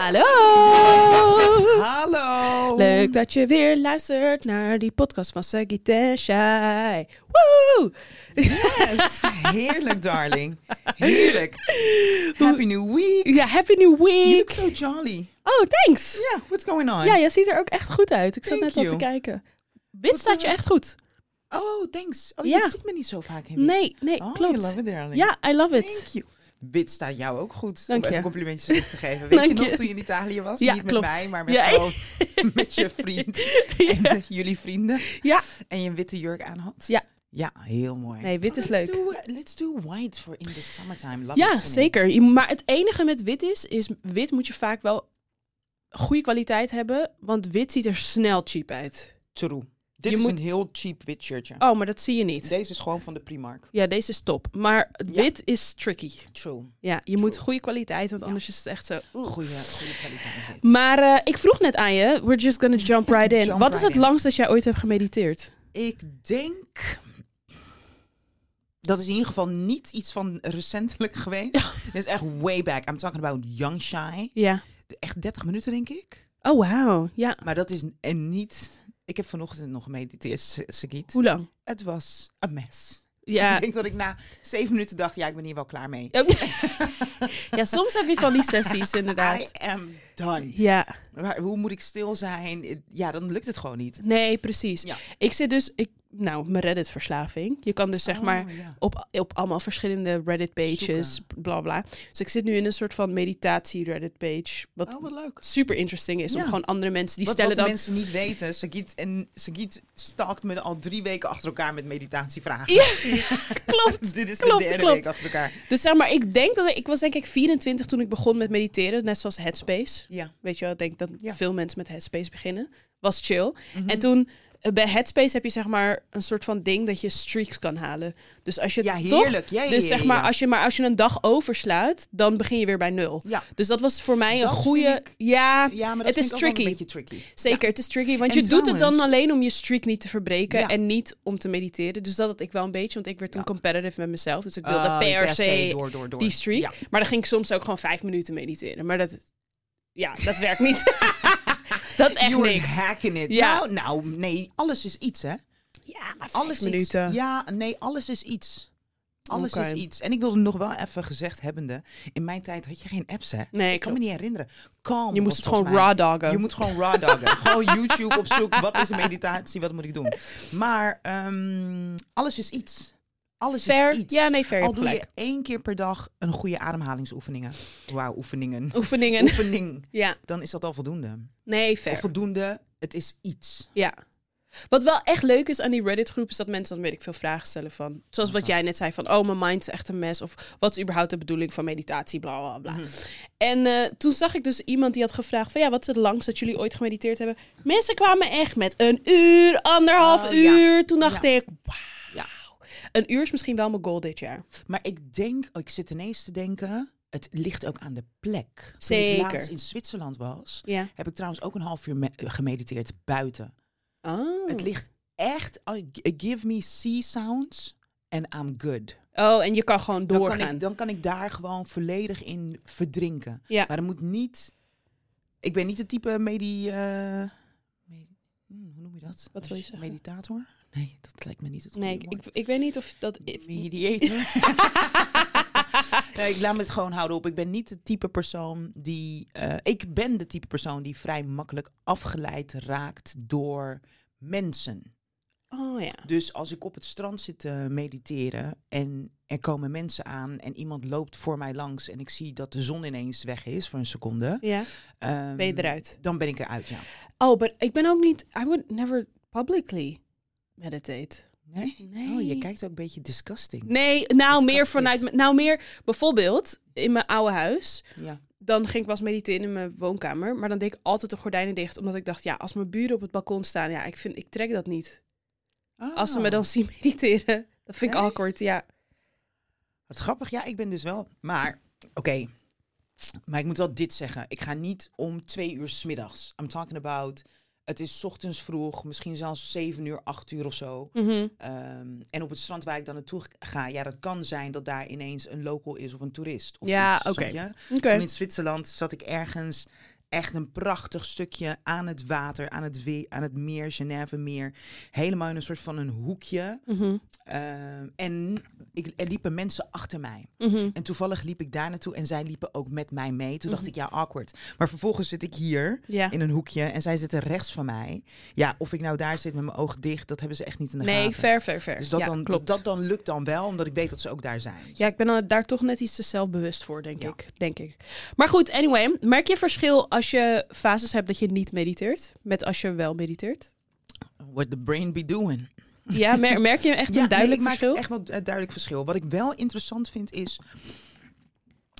Hallo! Hallo! Leuk dat je weer luistert naar die podcast van Sagit en Shai. Woe! Yes, heerlijk, darling. Heerlijk. Happy New Week. Ja, happy new You look week. so jolly. Oh, thanks. Yeah, what's going on? Ja, je ziet er ook echt goed uit. Ik zat Thank net al te kijken. Wit staat je echt goed. Oh, thanks. Oh, Ja. je ziet me niet zo vaak in Nee, nee, Oh, klopt. you love it, darling. Ja, I love Thank it. you. Wit staat jou ook goed. Dank om je. complimentjes te geven. Weet Dank je nog je. toen je in Italië was? Ja, niet klopt. met mij, maar met, Ja. gewoon met je vriend en Ja. jullie vrienden. Ja. En je een witte jurk aan had. Ja. Ja, heel mooi. Nee, wit is let's leuk. Do, let's do white for in the summertime. Love Ja, zeker. Je- Maar het enige met wit is, is wit moet je vaak wel goede kwaliteit hebben, want wit ziet er snel cheap uit. True. Dit Je is moet- een heel cheap wit shirtje. Oh, maar dat zie je niet. Deze is gewoon van de Primark. Ja, deze is top. Maar Ja. wit is tricky. True. Ja, je moet goede kwaliteit, want Ja. anders is het echt zo. Goede kwaliteit wit. Maar eh, ik vroeg net aan je, we're just gonna jump right in. Jump Wat is het langst dat jij ooit hebt gemediteerd? Ik denk... Dat is in ieder geval niet iets van recentelijk geweest. Dit is echt way back. I'm talking about young shy. Ja. Echt 30 minuten, denk ik. Oh, wauw. Ja. Maar dat is en niet... Ik heb vanochtend nog gemediteerd, Sagiet. Hoe lang? Het was een mes. Ja. Ik denk dat ik na zeven minuten dacht, ja, ik ben hier wel klaar mee. ja, soms heb je van die sessies I inderdaad. am done. Ja, Maar hoe moet ik stil zijn? Ja, dan lukt het gewoon niet. nee, precies. Ja. Ik zit dus, ik, nou, mijn Reddit-verslaving. Je kan dus zeg Oh, maar ja. op, op allemaal verschillende Reddit-pages, bla bla. Dus ik zit nu in een soort van meditatie-Reddit-page. Wat Oh, wat leuk. super interesting is. Om gewoon andere mensen die wat, stellen wat dan. mensen niet weten, en Sagiet stalkt me al drie weken achter elkaar met meditatievragen. Ja, klopt. Dit is klopt, de derde klopt. week achter elkaar. Dus zeg maar, ik denk dat ik, ik was denk ik 24 toen ik begon met mediteren, net zoals Headspace. Ja. Weet je wel, ik denk dat Ja. veel mensen met Headspace beginnen. Was chill. Mhm. En toen eh, bij Headspace heb je zeg maar een soort van ding dat je streaks kan halen. Dus als je Ja, toch, heerlijk. Ja, ja, dus zeg maar als je maar als je een dag overslaat, dan begin je weer bij nul. Ja, Dus dat was voor mij Dat een goede. ik- Ja, ja, maar dat Het is tricky. een beetje tricky. zeker. Het is tricky, want En je doet het dan alleen om je streak niet te verbreken en niet om te mediteren. Dus dat had ik wel een beetje, want ik werd toen competitive met mezelf. Dus ik wilde Oh, per se door, door, door. die streak. Ja. Maar dan ging ik soms ook gewoon vijf minuten mediteren. Maar dat, ja, dat werkt niet. dat is echt You were niks. hacking it. Ja. Nou, nou, nee, alles is iets, hè? Ja, maar Alles minuten. Is, ja, nee, alles is iets. Alles is iets. En ik wilde nog wel even gezegd hebbende. In mijn tijd had je geen apps, hè? Nee, ik kan me niet herinneren. Calm Je moest het gewoon mij- raw doggen. Je moet gewoon raw doggen. gewoon YouTube op zoek. Wat is een meditatie? Wat moet ik doen? Maar ehm, alles is iets. Alles Fair. is iets. Ja, nee, fair. Al doe je één keer per dag een goede ademhalingsoefeningen. Wauw, oefeningen. Oefeningen. Oefening. Ja, Dan is dat al voldoende. nee, fair. voldoende, het is iets. Ja. Wat wel echt leuk is aan die Reddit-groep, is dat mensen dan weet ik veel vragen stellen van. Zoals wat jij net zei van, oh, mijn mind is echt een mes. Of wat is überhaupt de bedoeling van meditatie, bla bla bla. Mhm. En eh, toen zag ik dus iemand die had gevraagd van, ja, wat is het langst dat jullie ooit gemediteerd hebben? Mensen kwamen echt met een uur, anderhalf Oh, ja. uur. Toen dacht Ja. ik. Een uur is misschien wel mijn goal dit jaar. Maar ik denk, oh, ik zit ineens te denken, het ligt ook aan de plek. Toen Zeker. ik laatst in Zwitserland was, Ja. heb ik trouwens ook een half uur me- gemediteerd buiten. Oh. Het ligt echt, oh, give me sea sounds and I'm good. oh, en je kan gewoon Dan doorgaan. kan, ik, dan kan ik daar gewoon volledig in verdrinken. Ja. Maar er moet niet, ik ben niet de type medi, eh, hmm, hoe noem je dat? Wat wil je zeggen? Meditator? Nee, dat lijkt me niet het nee, ik, ik, ik weet niet of dat... Mediator. nee, ik laat me het gewoon houden op. Ik ben niet de type persoon die. eh, ik ben de type persoon die vrij makkelijk afgeleid raakt door mensen. Oh ja. Dus als ik op het strand zit te mediteren en er komen mensen aan en iemand loopt voor mij langs en ik zie dat de zon ineens weg is voor een seconde. Ja, ehm, ben je eruit. Dan ben ik eruit, ja. Oh, maar ik ben ook niet... I would never publicly meditate. Nee? Nee. Oh, je kijkt ook een beetje disgusting. Nee, nou meer vanuit... Nou meer bijvoorbeeld in mijn oude huis. Ja. Dan ging ik wel eens mediteren in mijn woonkamer. Maar dan deed ik altijd de gordijnen dicht. Omdat ik dacht, ja, als mijn buren op het balkon staan... Ja, ik, vind, ik trek dat niet. Als ze me Oh. dan zien mediteren. Dat vind ik awkward, ja. Wat grappig, ja, ik ben dus wel. Maar, oké. Maar ik moet wel dit zeggen. Ik ga niet om twee uur 's middags. I'm talking about Het is 's ochtends vroeg, misschien zelfs 7 uur, 8 uur of zo. Mhm. Ehm, en op het strand waar ik dan naartoe ga, ja, dat kan zijn dat daar ineens een local is of een toerist. Of Ja, oké. in Zwitserland zat ik ergens echt een prachtig stukje aan het water, aan het, we- aan het meer, Genève meer. Helemaal in een soort van een hoekje. Mhm. Ehm, en ik, er liepen mensen achter mij. Mhm. En toevallig liep ik daar naartoe en zij liepen ook met mij mee. Toen dacht Mhm. ik, ja, awkward. Maar vervolgens zit ik hier Ja. in een hoekje en zij zitten rechts van mij. Ja, of ik nou daar zit met mijn ogen dicht, dat hebben ze echt niet in de Nee, gaten. ver, ver, ver. Dus dat, ja, dan, klopt. dat, dat dan lukt dan wel, omdat ik weet dat ze ook daar zijn. Ja, ik ben daar toch net iets te zelfbewust voor, denk Ja. ik. Denk ik. Maar goed, anyway. Merk je verschil als je fases hebt dat je niet mediteert, met als je wel mediteert? What the brain be doing. Ja, mer- merk je echt Ja, een duidelijk nee, ik verschil? Maak echt wel een duidelijk verschil. Wat ik wel interessant vind is,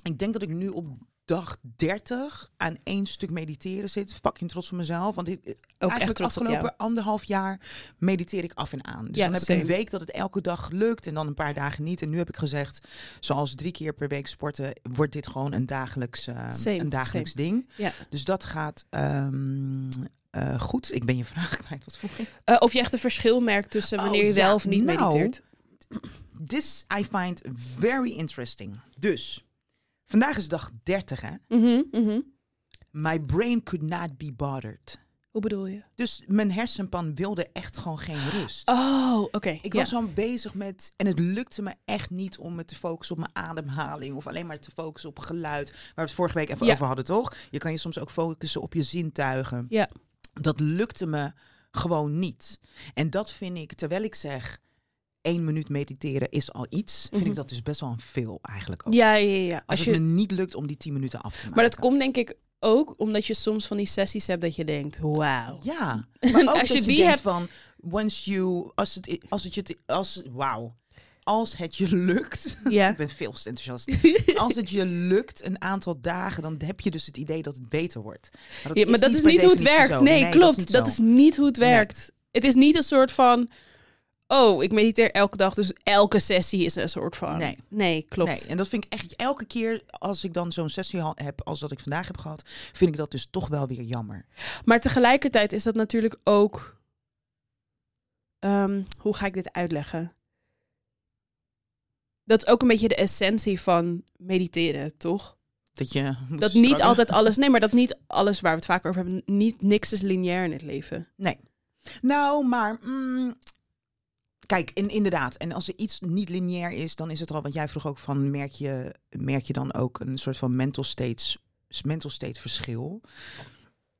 ik denk dat ik nu op dag 30 aan één stuk mediteren zit. Fucking trots op mezelf. Want dit, Ook echt eigenlijk op afgelopen anderhalf jaar mediteer ik af en aan. Dus Ja, dan heb same. ik een week dat het elke dag lukt en dan een paar dagen niet. En nu heb ik gezegd, zoals drie keer per week sporten, wordt dit gewoon een dagelijks, eh, Same, een dagelijks ding. Ja. Dus dat gaat ehm, eh, goed. Ik ben je vraag kwijt. Wat vroeg? Eh, of je echt een verschil merkt tussen Oh, wanneer je ja, wel of niet nou, mediteert. This I find very interesting. Dus, vandaag is dag 30 hè. Mhm. My brain could not be bothered. Hoe bedoel je? Dus mijn hersenpan wilde echt gewoon geen rust. Oh, oké. Ik ja. was al bezig met, en het lukte me echt niet om me te focussen op mijn ademhaling of alleen maar te focussen op geluid. Waar we het vorige week even Ja. over hadden, toch? Je kan je soms ook focussen op je zintuigen. Ja. Dat lukte me gewoon niet. En dat vind ik, terwijl ik zeg, één minuut mediteren is al iets, vind Mhm. ik dat dus best wel een veel eigenlijk ook. Ja, ja, ja. Als, Als het je, me niet lukt om die tien minuten af te maken. maar dat komt denk ik ook omdat je soms van die sessies hebt dat je denkt, wauw. Ja, maar ook als dat je je die hebt- van, once you, als het, als het je, als, wauw, als het je lukt, Ja. ik ben veel te enthousiast. Als het je lukt een aantal dagen, dan heb je dus het idee dat het beter wordt. Maar Ja, maar dat is per niet hoe het werkt. Nee, dat klopt. is niet Dat is niet hoe het Nee. werkt. Het is niet een soort van. Oh, ik mediteer elke dag, dus elke sessie is een soort van. Nee. Nee, klopt. Nee, en dat vind ik echt elke keer als ik dan zo'n sessie heb als dat ik vandaag heb gehad, vind ik dat dus toch wel weer jammer. Maar tegelijkertijd is dat natuurlijk ook. ehm, hoe ga ik dit uitleggen? Dat is ook een beetje de essentie van mediteren, toch? Dat je moet Dat niet altijd alles. Nee, maar dat niet alles waar we het vaak over hebben. Niet, niks is lineair in het leven. Nou, maar mm, kijk, in, inderdaad. En als er iets niet lineair is, dan is het er al. Want jij vroeg ook van, merk je, merk je dan ook een soort van mental states, mental state verschil?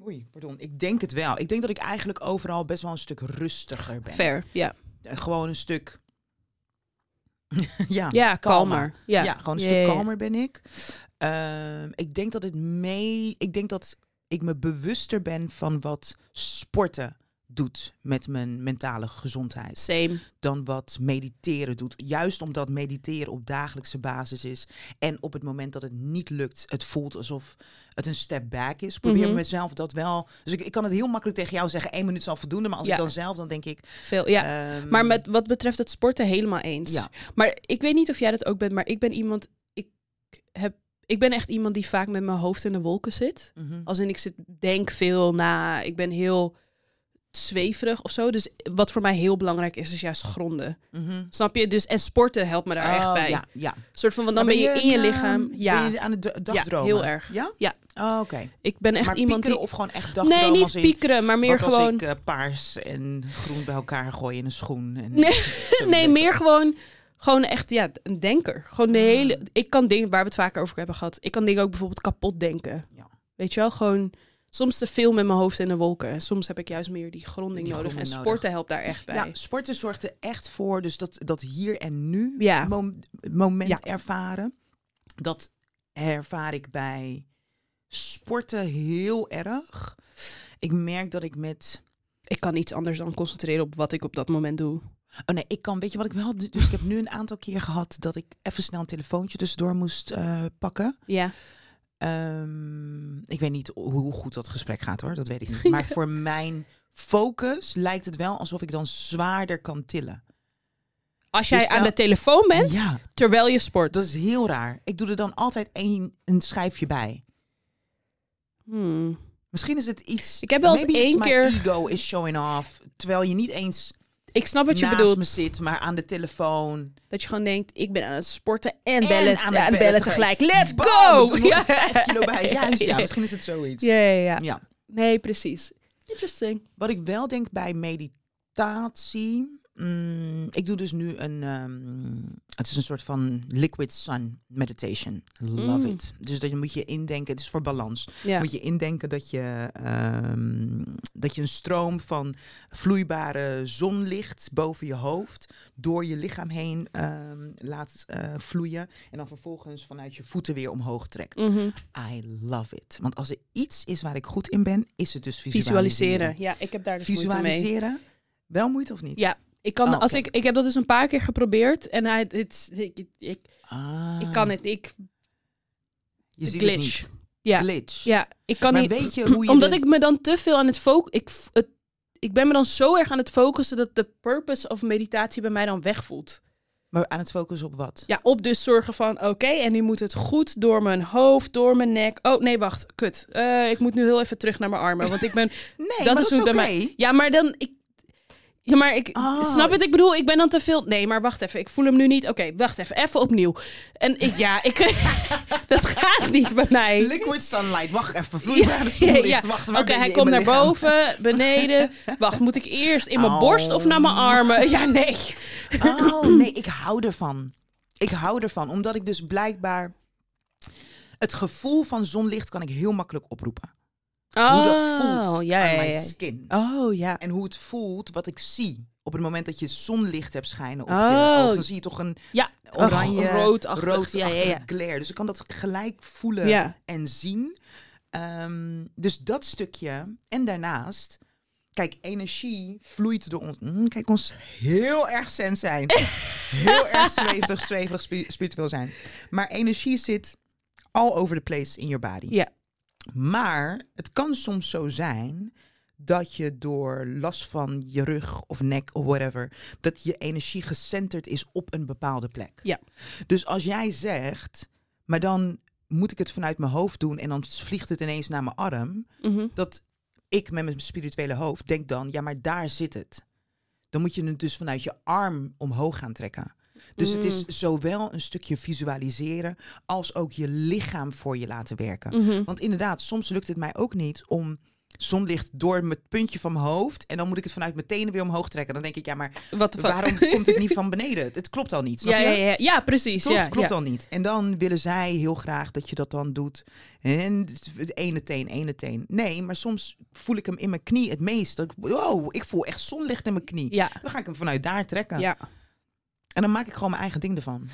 Oei, pardon. Ik denk het wel. Ik denk dat ik eigenlijk overal best wel een stuk rustiger ben. Fair, ja. Gewoon een stuk. ja, Ja, kalmer. kalmer. Ja, Ja, gewoon een stuk kalmer ben ik. Ehm, ik denk dat het mee. Ik denk dat ik me bewuster ben van wat sporten doet met mijn mentale gezondheid. Same. Dan wat mediteren doet. Juist omdat mediteren op dagelijkse basis is. En op het moment dat het niet lukt, het voelt alsof het een step back is. Probeer Mhm. mezelf dat wel. Dus ik, ik kan het heel makkelijk tegen jou zeggen: één minuut zal voldoende. Maar als Ja. ik dan zelf, dan denk ik. Veel, ja. ehm, Maar met wat betreft het sporten helemaal eens. Ja. Maar ik weet niet of jij dat ook bent, maar ik ben iemand. Ik, heb, ik ben echt iemand die vaak met mijn hoofd in de wolken zit. mhm. Als in ik zit, denk veel na. Ik ben heel zweverig of zo. Dus wat voor mij heel belangrijk is, is juist gronden. Mhm. Snap je? Dus en sporten helpt me daar echt Oh, bij. Ja, ja. Een soort van, want dan ben je in je lichaam. Ja, Ben je aan het dagdromen? heel erg. Ja? Ja. Oh, Oké. ik ben echt maar iemand die. of gewoon echt dagdromen? Nee, niet piekeren, maar meer wat als gewoon. ik eh, paars en groen bij elkaar gooi in een schoen? En Nee, nee, meer gewoon, gewoon echt ja, een denker. Gewoon de Ah. hele. Ik kan dingen waar we het vaker over hebben gehad. Ik kan dingen ook bijvoorbeeld kapot denken. Ja. Weet je wel, gewoon soms te veel met mijn hoofd in de wolken. En soms heb ik juist meer die gronding Die nodig. En sporten helpt daar echt bij. Ja, sporten zorgt er echt voor, dus dat, dat hier en nu Ja. mom- moment Ja. ervaren. Dat ervaar ik bij sporten heel erg. Ik merk dat ik met Ik kan niets anders dan concentreren op wat ik op dat moment doe. Oh nee, ik kan, weet je wat ik wel doe? Dus ik heb nu een aantal keer gehad dat ik even snel een telefoontje tussendoor moest eh, pakken. Ja. Ehm, ik weet niet hoe goed dat gesprek gaat hoor, dat weet ik niet. Maar voor mijn focus lijkt het wel alsof ik dan zwaarder kan tillen. Als jij Dus aan de telefoon bent, Ja, terwijl je sport. dat is heel raar. Ik doe er dan altijd één, een schijfje bij. Hmm. Misschien is het iets... Ik heb wel eens één my keer- ego is showing off. Terwijl je niet eens Ik snap wat je naast bedoelt. me zit, maar aan de telefoon. Dat je gewoon denkt, ik ben aan het sporten en, En bellen, aan het en bellen bellen tegelijk. Let's Bam, go! nog Ja. vijf kilo bij. Juist, ja. Misschien is het zoiets. Ja, ja, ja. Ja. Nee, precies. Interesting. Wat ik wel denk bij meditatie. Mm, ik doe dus nu een. ehm, het is een soort van liquid sun meditation. Love Mm. it. Dus dat je moet je indenken. Het is voor balans. Ja. Moet je indenken dat je, ehm, dat je een stroom van vloeibare zonlicht boven je hoofd door je lichaam heen ehm, laat eh, vloeien. En dan vervolgens vanuit je voeten weer omhoog trekt. Mhm. I love it. Want als er iets is waar ik goed in ben, is het dus visualiseren. Visualiseren. Ja, ik heb daar dus moeite mee. Visualiseren? Wel moeite of niet? Ja, ik kan, Oh, als ik, ik heb dat dus een paar keer geprobeerd en hij, het, ik, ik, ik, Ah, ik kan het, ik, Je ziet glitch. het niet. Ja. Glitch. ja, ik kan maar niet, weet je hoe je omdat de- ik me dan te veel aan het focussen, ik, het, ik ben me dan zo erg aan het focussen dat de purpose of meditatie bij mij dan wegvoelt. Maar aan het focussen op wat? Ja, op dus zorgen van, oké, en nu moet het goed door mijn hoofd, door mijn nek. Oh, nee, wacht, kut. Eh, ik moet nu heel even terug naar mijn armen, want ik ben... Nee, Dat maar is dat is oké. Ja, maar dan... Ik, ja, maar ik... Oh. Snap het? Ik bedoel, ik ben dan te veel... Nee, maar wacht even. Ik voel hem nu niet. Oké, wacht even. Even opnieuw. En ik... Ja, ik... dat gaat niet bij mij. Liquid sunlight. Wacht even. Vloeibare Ja, zonlicht. ja. Wacht, Oké, hij komt naar lichaam? boven, beneden. Wacht, moet ik eerst in mijn Oh. borst of naar mijn armen? Ja, nee. Oh, nee, ik hou ervan. Ik hou ervan, omdat ik dus blijkbaar... Het gevoel van zonlicht kan ik heel makkelijk oproepen. Hoe dat voelt Oh, ja, aan ja, mijn ja. skin. Oh, ja. En hoe het voelt, wat ik zie. Op het moment dat je zonlicht hebt schijnen op Oh. je oog, dan zie je toch een oranje, Oh, roodachtig. roodachtige glare. Dus ik kan dat gelijk voelen en zien. Ehm, dus dat stukje. En daarnaast, kijk, energie vloeit door ons. Mm, kijk, ons heel erg zen zijn. heel erg zweverig, zweverig, spi- spiritueel zijn. Maar energie zit all over the place in your body. Ja. Maar het kan soms zo zijn dat je door last van je rug of nek of whatever, dat je energie gecenterd is op een bepaalde plek. Ja. Dus als jij zegt, maar dan moet ik het vanuit mijn hoofd doen en dan vliegt het ineens naar mijn arm, Mhm. dat ik met mijn spirituele hoofd denk dan, ja, maar daar zit het. Dan moet je het dus vanuit je arm omhoog gaan trekken. Dus het is Mm. zowel een stukje visualiseren als ook je lichaam voor je laten werken. Mhm. Want inderdaad, soms lukt het mij ook niet om zonlicht door het puntje van mijn hoofd en dan moet ik het vanuit mijn tenen weer omhoog trekken. Dan denk ik, ja, maar waarom komt het niet van beneden? Het, klopt al niet, snap Ja, je? ja, ja, ja, precies. Toch? Ja, het klopt ja. al niet. En dan willen zij heel graag dat je dat dan doet. En het ene teen, ene teen. Nee, maar soms voel ik hem in mijn knie het meest. Wow, ik voel echt zonlicht in mijn knie. Dan ga ik hem vanuit daar trekken. ja. En dan maak ik gewoon mijn eigen ding ervan.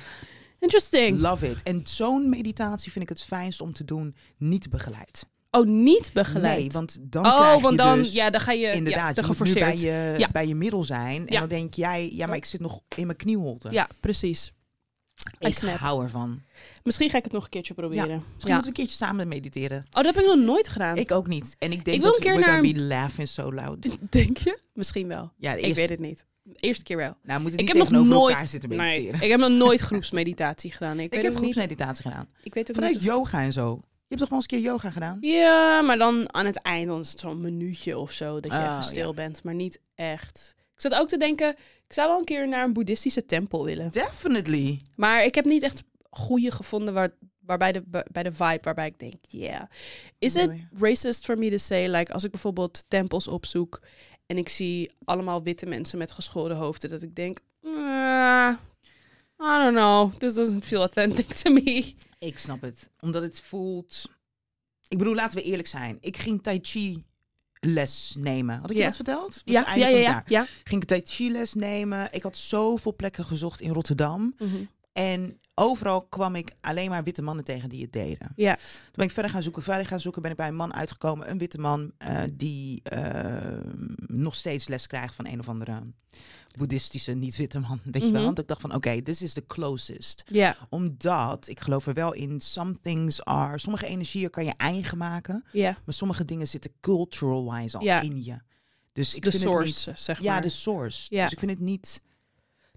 Interesting. Love it. En zo'n meditatie vind ik het fijnst om te doen, niet begeleid. Oh, niet begeleid. Nee, want dan oh, krijg want je dan, dus... ja, dan ga je Inderdaad, ja, je moet nu bij je, Ja. bij je middel zijn. En Ja. dan denk jij, ja, maar ik zit nog in mijn knieholte. Ja, precies. Ik snap. hou ervan. Misschien ga ik het nog een keertje proberen. Misschien Ja. moeten we een keertje samen mediteren. Oh, dat heb ik nog nooit gedaan. Ik ook niet. En ik denk Ik wil dat een keer we're naar be laughing so loud. Denk je? Misschien wel. Ja, Ik weet het niet. Eerste keer wel. Nou, we moeten Ik niet heb nog nooit- elkaar zitten Nee, mediteren. ik heb nog nooit groepsmeditatie gedaan. Ik, Ik weet heb niet. groepsmeditatie gedaan. Ik weet ook Vanuit niet. yoga en zo. Je hebt toch wel eens een keer yoga gedaan? Ja, maar dan aan het eind dan is het zo'n minuutje of zo dat je Oh, even ja. stil bent, maar niet echt. Ik zat ook te denken, ik zou wel een keer naar een boeddhistische tempel willen. Definitely. Maar ik heb niet echt goede gevonden waar, waarbij de, bij de vibe waarbij ik denk, yeah. Is it Nee. racist for me to say, like als ik bijvoorbeeld tempels opzoek en ik zie allemaal witte mensen met geschoren hoofden, dat ik denk, "Ah, I don't know, this doesn't feel authentic to me. Ik snap het. Omdat het voelt... Ik bedoel, laten we eerlijk zijn. Ik ging tai chi les nemen. Had ik je dat verteld? Ja, ja, ja, ja. ja. Ging ik tai chi les nemen. Ik had zoveel plekken gezocht in Rotterdam. Mhm. En overal kwam ik alleen maar witte mannen tegen die het deden. Ja. Toen ben ik verder gaan zoeken, verder gaan zoeken, ben ik bij een man uitgekomen, een witte man, eh, die eh, nog steeds les krijgt van een of andere boeddhistische niet-witte man. Weet je wel? Mhm. Want ik dacht van, oké, this is the closest. Ja, Omdat, ik geloof er wel in, some things are, sommige energieën kan je eigen maken, ja. maar sommige dingen zitten cultural-wise al Ja. in je. Dus ik de vind source, het niet... zeg Ja, maar. de source. Ja. Dus ik vind het niet...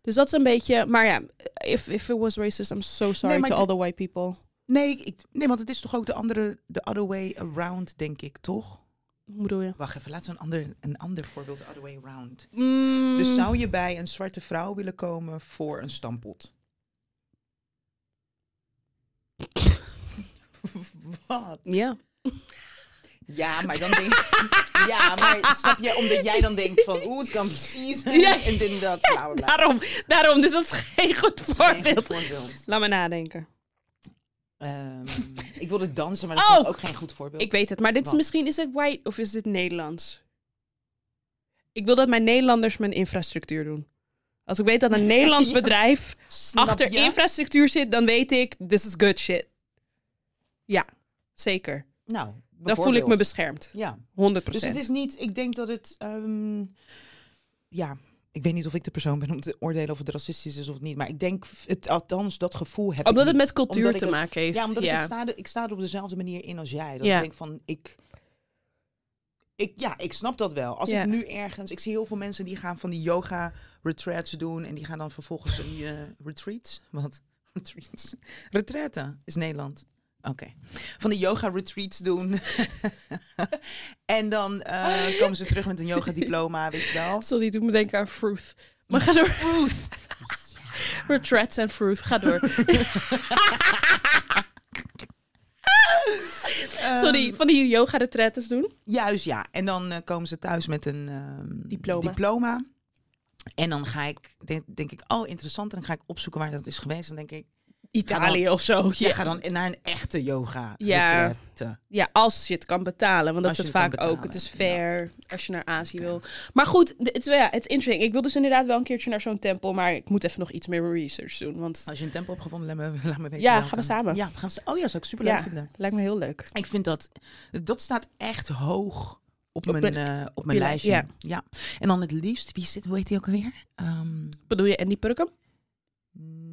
Dus dat is een beetje, maar ja, if, if it was racist, I'm so sorry to all the white people. Nee, ik, nee, want het is toch ook de andere, de other way around, denk ik, toch? Hoe bedoel je? Wacht even, laten we een ander, een ander voorbeeld, the other way around. Mm, Dus zou je bij een zwarte vrouw willen komen voor een stampot? Wat? Ja. Ja, maar dan denk Ja, maar snap je, omdat jij dan denkt van, oeh, het kan precies Ja. en dit en dat. Bla, bla, bla. Daarom, daarom. Dus dat is geen goed is geen voorbeeld. Laat me nadenken. Ehm, ik wilde dansen, maar dat Oh! ik ook geen goed voorbeeld. Ik weet het, maar dit is misschien, is het white of is dit Nederlands? Ik wil dat mijn Nederlanders mijn infrastructuur doen. Als ik weet dat een Nederlands Ja. bedrijf achter je? infrastructuur zit, dan weet ik, this is good shit. Ja, zeker. Nou, Dan voel ik me beschermd. Ja. 100% Dus het is niet, ik denk dat het, ehm, ja, ik weet niet of ik de persoon ben om te oordelen of het racistisch is of niet, maar ik denk, het, althans dat gevoel heb Omdat het met cultuur Omdat te het- maken heeft. Ja, omdat ja. Ik, sta, er- ik sta er op dezelfde manier in als jij. Dat Ja. ik denk van, ik, ik, ja, ik snap dat wel. Als Ja. ik nu ergens, ik zie heel veel mensen die gaan van die yoga retreats doen en die gaan dan vervolgens die eh, retreats, wat? Retreats. Retretten is Nederland. Oké. Van die yoga retreats doen. en dan eh, komen ze terug met een yoga diploma, weet je wel. Sorry, doet me denken aan fruit. Maar ga door. Fruit. Retrats en fruit. Ga door. Sorry, Ehm, van die yoga retretes doen. Juist ja. En dan eh, komen ze thuis met een ehm, Diploma. diploma. En dan ga ik, denk, denk ik, oh interessant. En dan ga ik opzoeken waar dat is geweest. Dan denk ik, Italië of zo. ja, Ja. ga dan naar een echte yoga Ja. ja, als je het kan betalen. Want dat is je het vaak ook. Het is fair als je naar Azië wil. Maar goed, het is, ja, het is interesting. Ik wil dus inderdaad wel een keertje naar zo'n tempel. Maar ik moet even nog iets meer research doen. Want Als je een tempel hebt gevonden, laat me, laat me weten Ja, welke. gaan we samen. Ja, gaan we sa- Oh ja, zou ik super leuk ja, vinden. lijkt me heel leuk. Ik vind dat, dat staat echt hoog op, Op mijn, mijn- eh, op mijn je lij- lijstje. ja. Ja. En dan het liefst, wie zit, hoe heet die ook alweer? Ehm, Bedoel je Andy Purkum?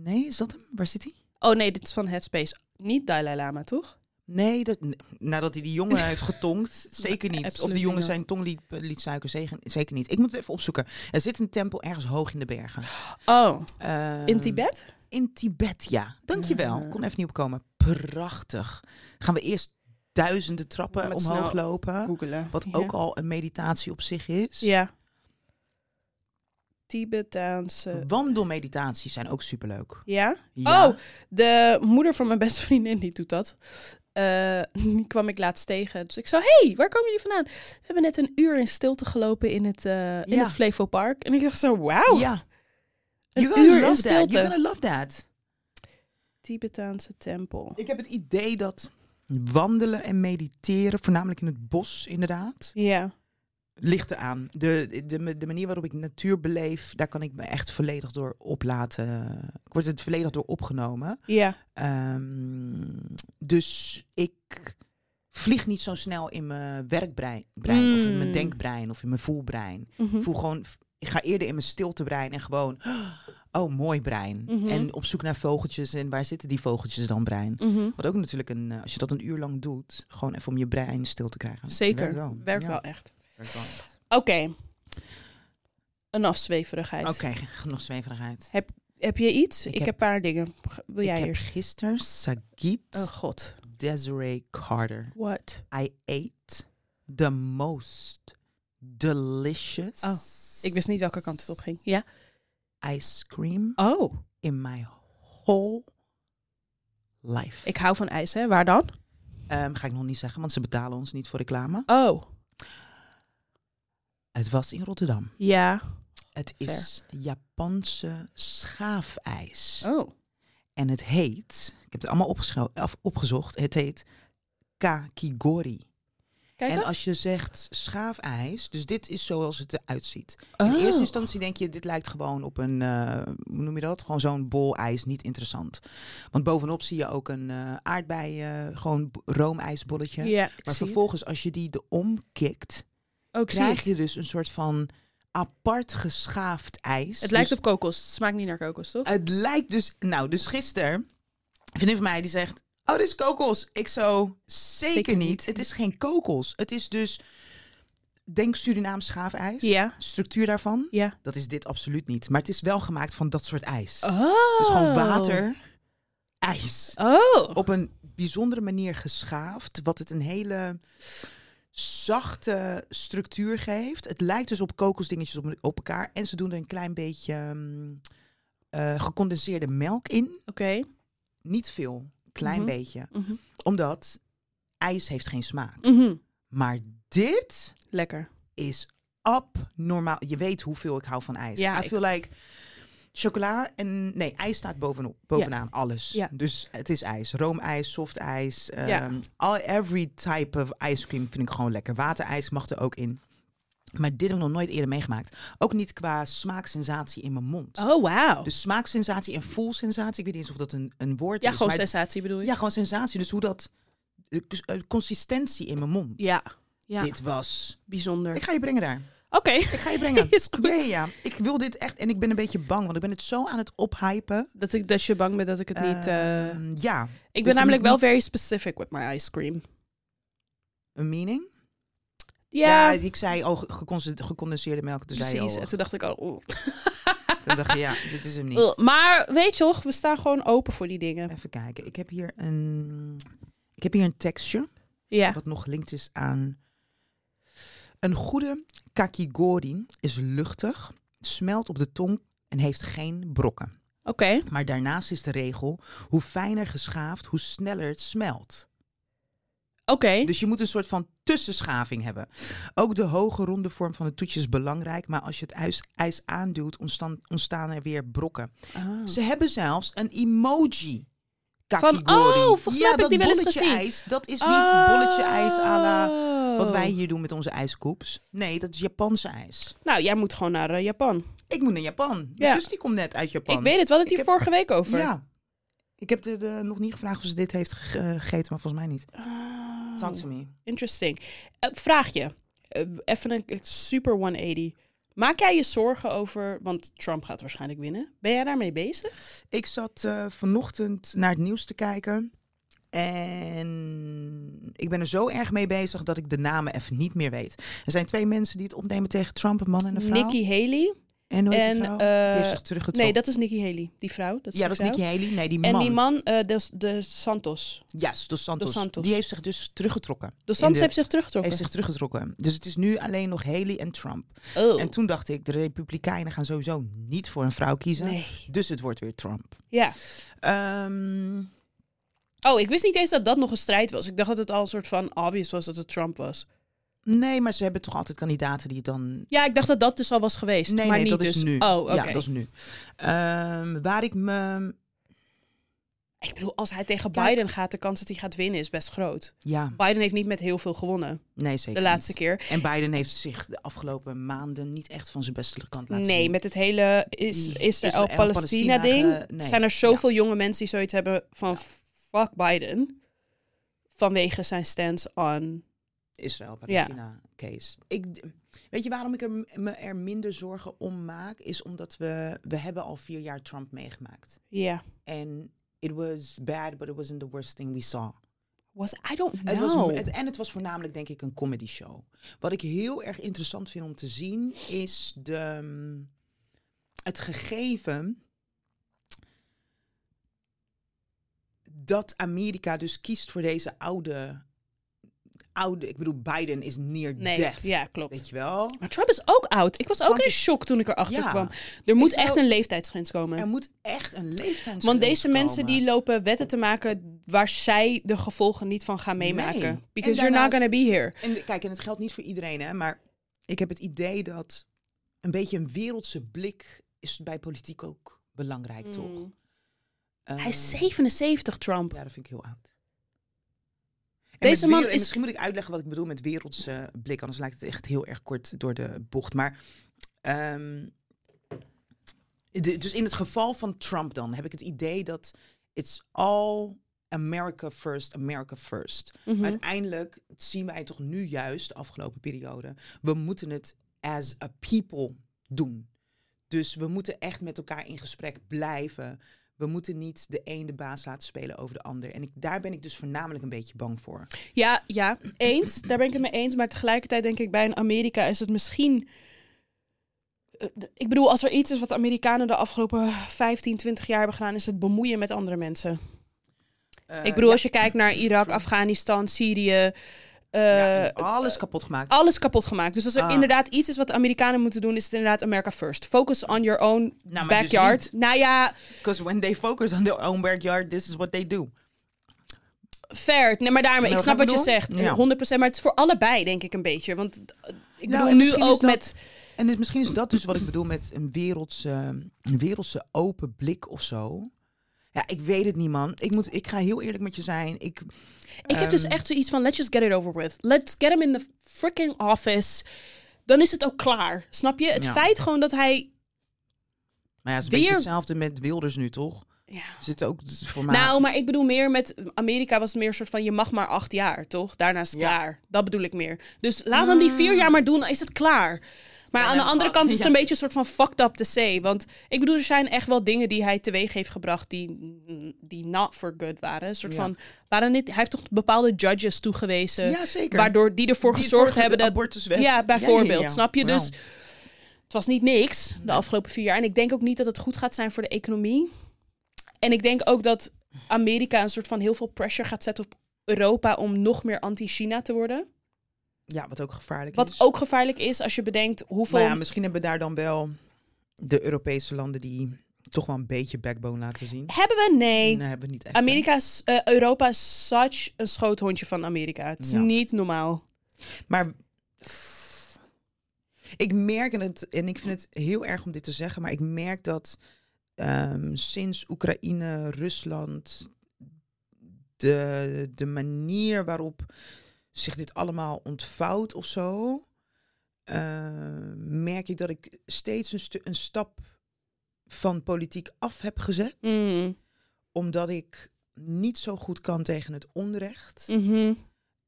nee, is dat hem? Waar zit hij? Oh nee, dit is van Headspace. Niet Dalai Lama, toch? Nee, dat, nadat hij die jongen heeft getongd, zeker niet. Of die jongen zijn tong liet, liet suiken, zeker, niet. Ik moet het even opzoeken. Er zit een tempel ergens hoog in de bergen. Oh, Ehm, in Tibet? In Tibet, ja. Dankjewel. Kon even niet opkomen. Prachtig. Gaan we eerst duizenden trappen Met omhoog lopen. Googelen. Wat Ja. ook al een meditatie op zich is. Ja. Tibetaanse... Wandelmeditaties zijn ook superleuk. Ja? Ja. Oh, de moeder van mijn beste vriendin die doet dat. Eh, die kwam ik laatst tegen. Dus ik zo, hey, waar komen jullie vandaan? We hebben net een uur in stilte gelopen in het, eh in Ja. het Flevo Park. En ik dacht zo, wauw. Ja. Een You're uur gonna in love that. stilte. You're gonna love that. Tibetaanse tempel. Ik heb het idee dat wandelen en mediteren, voornamelijk in het bos inderdaad, Ja. Ligt eraan. De, de, de manier waarop ik natuur beleef, daar kan ik me echt volledig door oplaten. Ik word het volledig door opgenomen. Ja. Ehm, dus ik vlieg niet zo snel in mijn werkbrein brein, of in mijn Mm. denkbrein of in mijn voelbrein. Mhm. Ik voel gewoon, ik ga eerder in mijn stiltebrein en gewoon, oh mooi brein. Mhm. En op zoek naar vogeltjes en waar zitten die vogeltjes dan brein. Mhm. Wat ook natuurlijk een, eh, als je dat een uur lang doet, gewoon even om je brein stil te krijgen. Zeker. Werkt wel. Werkt Ja, wel echt. Oké. Een afzweverigheid. Oké, genoeg zweverigheid. Heb je iets? Ik Ik, heb- heb een paar dingen. Wil jij ik heb eerst? gisteren Sagit Oh god. Desiree Carter. What? I ate the most delicious Oh, Ik wist niet welke kant het op ging. Ja. ice cream Oh, in my whole life. ik hou van ijs, hè? Waar dan? Ehm, ga ik nog niet zeggen, want ze betalen ons niet voor reclame. Oh, Het was in Rotterdam. ja. Het is Japanse schaafijs. Oh. En het heet, ik heb het allemaal af- opgezocht, het heet kakigori. Kijk en als je zegt schaafijs, dus dit is zoals het eruit ziet. Oh. In eerste instantie denk je, dit lijkt gewoon op een, eh, hoe noem je dat? Gewoon zo'n bol ijs, niet interessant. Want bovenop zie je ook een eh aardbei, eh, gewoon roomijsbolletje. Ja, maar het. vervolgens, als je die erom kikt, Ook krijg je dus een soort van apart geschaafd ijs. Het lijkt Dus op kokos. Het smaakt niet naar kokos, toch? Het lijkt dus, nou, dus gisteren, een vriendin van mij die zegt, oh, dit is kokos. Ik zo, zeker, Zeker niet. niet. Het is geen kokos. Het is dus, denk Surinaams schaafijs. Ja. Structuur daarvan, Ja. dat is dit absoluut niet. Maar het is wel gemaakt van dat soort ijs. Oh. Dus gewoon water, ijs. Oh. Op een bijzondere manier geschaafd, wat het een hele zachte structuur geeft. Het lijkt dus op kokosdingetjes op, op elkaar. En ze doen er een klein beetje ehm, eh, gecondenseerde melk in. Oké. Niet veel, klein Mhm. beetje. Mhm. Omdat ijs heeft geen smaak. Mhm. Maar dit Lekker. is abnormaal. Je weet hoeveel ik hou van ijs. Ja, I ik- feel like chocola en nee, ijs staat bovenop, bovenaan alles. Ja. Dus het is ijs, roomijs, soft ijs, Ja. ehm, all every type of ice cream vind ik gewoon lekker. Waterijs mag er ook in. Maar dit heb ik nog nooit eerder meegemaakt. Ook niet qua smaaksensatie in mijn mond. Oh, wauw. Dus smaaksensatie en voelsensatie, ik weet niet eens of dat een, een woord ja, is. gewoon maar sensatie bedoel je? ja, gewoon sensatie. Dus hoe dat, de cons- eh, consistentie in mijn mond. Ja. Ja, Dit was. bijzonder. Ik ga je brengen daar. Oké. Ik ga je brengen. Is goed. Ja. Ik wil dit echt. En ik ben een beetje bang, want ik ben het zo aan het ophypen. Dat, ik, dat je bang bent dat ik het niet... eh, Ehm, ja, ik ben namelijk wel niet- very specific with my ice cream. een meaning. Ja, ik zei al gecondenseerde melk. Toen zei precies. al, En toen dacht ik al... oeh. toen dacht je, ja, dit is hem niet. Ugh, Maar weet je toch, we staan gewoon open voor die dingen. Even kijken. Ik heb hier een, ik heb hier een tekstje. Ja. Wat nog gelinkt is aan. Een goede kakigori is luchtig, smelt op de tong en heeft geen brokken. Oké. Maar daarnaast is de regel: hoe fijner geschaafd, hoe sneller het smelt. Oké. Dus je moet een soort van tussenschaving hebben. Ook de hoge ronde vorm van het toetje is belangrijk, maar als je het ijs, ijs aanduwt, ontstaan, ontstaan er weer brokken. Ah. Ze hebben zelfs een emoji. Van, Kakigori. oh, volgens mij ja, heb ik die wel eens bolletje gezien. ijs, dat is niet bolletje ijs à la wat Oh. wij hier doen met onze ijskoops. Nee, dat is Japanse ijs. Nou, jij moet gewoon naar eh, Japan. Ik moet naar Japan. Mijn Ja. zus die komt net uit Japan. Ik weet het, we hadden het hier heb- vorige week over. Ja. Ik heb er eh, nog niet gevraagd of ze dit heeft eh, gegeten, maar volgens mij niet. Oh, Talk to me. interesting. Vraag je. Even een super 180. Maak jij je zorgen over, want Trump gaat waarschijnlijk winnen. Ben jij daarmee bezig? Ik zat vanochtend naar het nieuws te kijken. En ik ben er zo erg mee bezig dat ik de namen even niet meer weet. Er zijn twee mensen die het opnemen tegen Trump, een man en een vrouw. Nikki Haley. en hoe en, vrouw? eh, die heeft zich teruggetrokken. Nee, dat is Nikki Haley, die vrouw. Dat is ja, dat is. Nikki Haley. Nee, die En man. die man, eh, de, de Santos. Ja, Dos Santos. Dos Santos. Die heeft zich dus teruggetrokken. De Santos de- heeft zich teruggetrokken. heeft zich teruggetrokken. Dus het is nu alleen nog Haley en Trump. Oh. En toen dacht ik, de Republikeinen gaan sowieso niet voor een vrouw kiezen. Nee. Dus het wordt weer Trump. Ja. Ehm, Oh, ik wist niet eens dat dat nog een strijd was. Ik dacht dat het al een soort van obvious was dat het Trump was. nee, maar ze hebben toch altijd kandidaten die het dan Ja, ik dacht dat dat dus al was geweest. Nee, maar nee, niet dat dus. is nu. Oh, oké. Ja, dat is nu. Ehm, waar ik me... Ik bedoel, als hij tegen Kijk- Biden gaat, de kans dat hij gaat winnen is best groot. Ja, Biden heeft niet met heel veel gewonnen nee, zeker de laatste niet. keer. En Biden heeft zich de afgelopen maanden niet echt van zijn beste kant laten Nee, zien. met het hele is- Die Israël-Palestina ding Israël-Palestina ge- zijn er nee, zoveel jonge mensen die zoiets hebben van fuck Biden. Vanwege zijn stance on... Israël-Palestina case. Ik, weet je waarom ik er, me er minder zorgen om maak? Is omdat we, we hebben al vier jaar Trump meegemaakt. Ja. En it was bad, but it wasn't the worst thing we saw. Was, I don't Het know. was, het, en het was voornamelijk, denk ik, een comedy show. Wat ik heel erg interessant vind om te zien, is de, het gegeven dat Amerika dus kiest voor deze oude, oude ik bedoel, Biden is near nee, death. ja, klopt. Weet je wel? Maar Trump is ook oud. Ik was ook in shock toen ik erachter Ja. kwam. Er moet echt een leeftijdsgrens komen. Er moet echt een leeftijdsgrens Want deze mensen die lopen wetten te maken waar zij de gevolgen niet van gaan meemaken. Nee. Because En you're not daarnaast- gonna be here. En kijk, en het geldt niet voor iedereen, hè, maar ik heb het idee dat een beetje een wereldse blik is bij politiek ook belangrijk, toch? Hij is Eh, 77, Trump. Ja, dat vind ik heel oud. En Deze man wereld- is- Misschien moet ik uitleggen wat ik bedoel met wereldse blik, anders lijkt het echt heel erg kort door de bocht. Maar ehm, de- dus in het geval van Trump dan heb ik het idee dat it's all America first, America first. Mhm. Uiteindelijk zien wij toch nu juist, de afgelopen periode, we moeten het as a people doen. Dus we moeten echt met elkaar in gesprek blijven. We moeten niet de een de baas laten spelen over de ander. En ik, daar ben ik dus voornamelijk een beetje bang voor. Ja, ja, eens. Daar ben ik het mee eens. Maar tegelijkertijd denk ik bij een Amerika is het misschien... Eh, Ik bedoel, als er iets is wat de Amerikanen de afgelopen 15, 20 jaar hebben gedaan... is het bemoeien met andere mensen. ik bedoel, als je kijkt naar Irak. Afghanistan, Syrië... eh, Ja, alles kapot gemaakt. alles kapot gemaakt. Dus als er Ah. inderdaad iets is wat de Amerikanen moeten doen, is het inderdaad America first. Focus on your own Nou, dus backyard. nou ja, Because when they focus on their own backyard, this is what they do. fair. Nee, maar daarmee, ik snap wat je zegt. Ja. 100%. Maar het is voor allebei, denk ik, een beetje. Want eh, ik Nou, bedoel nu ook dat- met... En dit- misschien is dat dus wat ik bedoel met een wereldse, een wereldse open blik of zo. Ja, ik weet het niet, man. Ik, moet, ik ga heel eerlijk met je zijn. Ik, Ik heb dus ehm, echt zoiets van, let's just get it over with. Let's get him in the freaking office. Dan is het ook klaar. Snap je? Het Ja. feit gewoon dat hij... Maar ja, het is een Weer- beetje hetzelfde met Wilders nu, toch? Ja. Zit ook voor mij. Nou, maar ik bedoel meer met Amerika was het meer een soort van je mag maar acht jaar, toch? Daarna is het Ja. klaar. Dat bedoel ik meer. Dus laat hem die vier jaar maar doen, dan is het klaar. Maar aan de andere kant is het een beetje een soort van fucked up to say. Want ik bedoel, er zijn echt wel dingen die hij teweeg heeft gebracht die, die not for good waren. Een soort Ja. van, waren niet, hij heeft toch bepaalde judges toegewezen. ja, zeker. Waardoor die ervoor Die gezorgd hebben dat. Ja, bijvoorbeeld. Ja. Snap je? Wel. Dus het was niet niks de afgelopen vier jaar. En ik denk ook niet dat het goed gaat zijn voor de economie. En ik denk ook dat Amerika een soort van heel veel pressure gaat zetten op Europa om nog meer anti-China te worden. Ja, wat ook gevaarlijk Wat is. ook gevaarlijk is als je bedenkt hoeveel. Maar ja, misschien hebben daar dan wel de Europese landen die toch wel een beetje backbone laten zien. Hebben we? Nee. Nee, hebben we niet echt. Amerika is, eh, Europa is such een schoothondje van Amerika. Het is Ja. niet normaal. Maar ik merk en het en ik vind het heel erg om dit te zeggen, maar ik merk dat ehm, sinds Oekraïne, Rusland, de, de manier waarop zich dit allemaal ontvouwt of zo, eh, merk ik dat ik steeds een, stu- een stap van politiek af heb gezet, Mm. omdat ik niet zo goed kan tegen het onrecht. Mhm.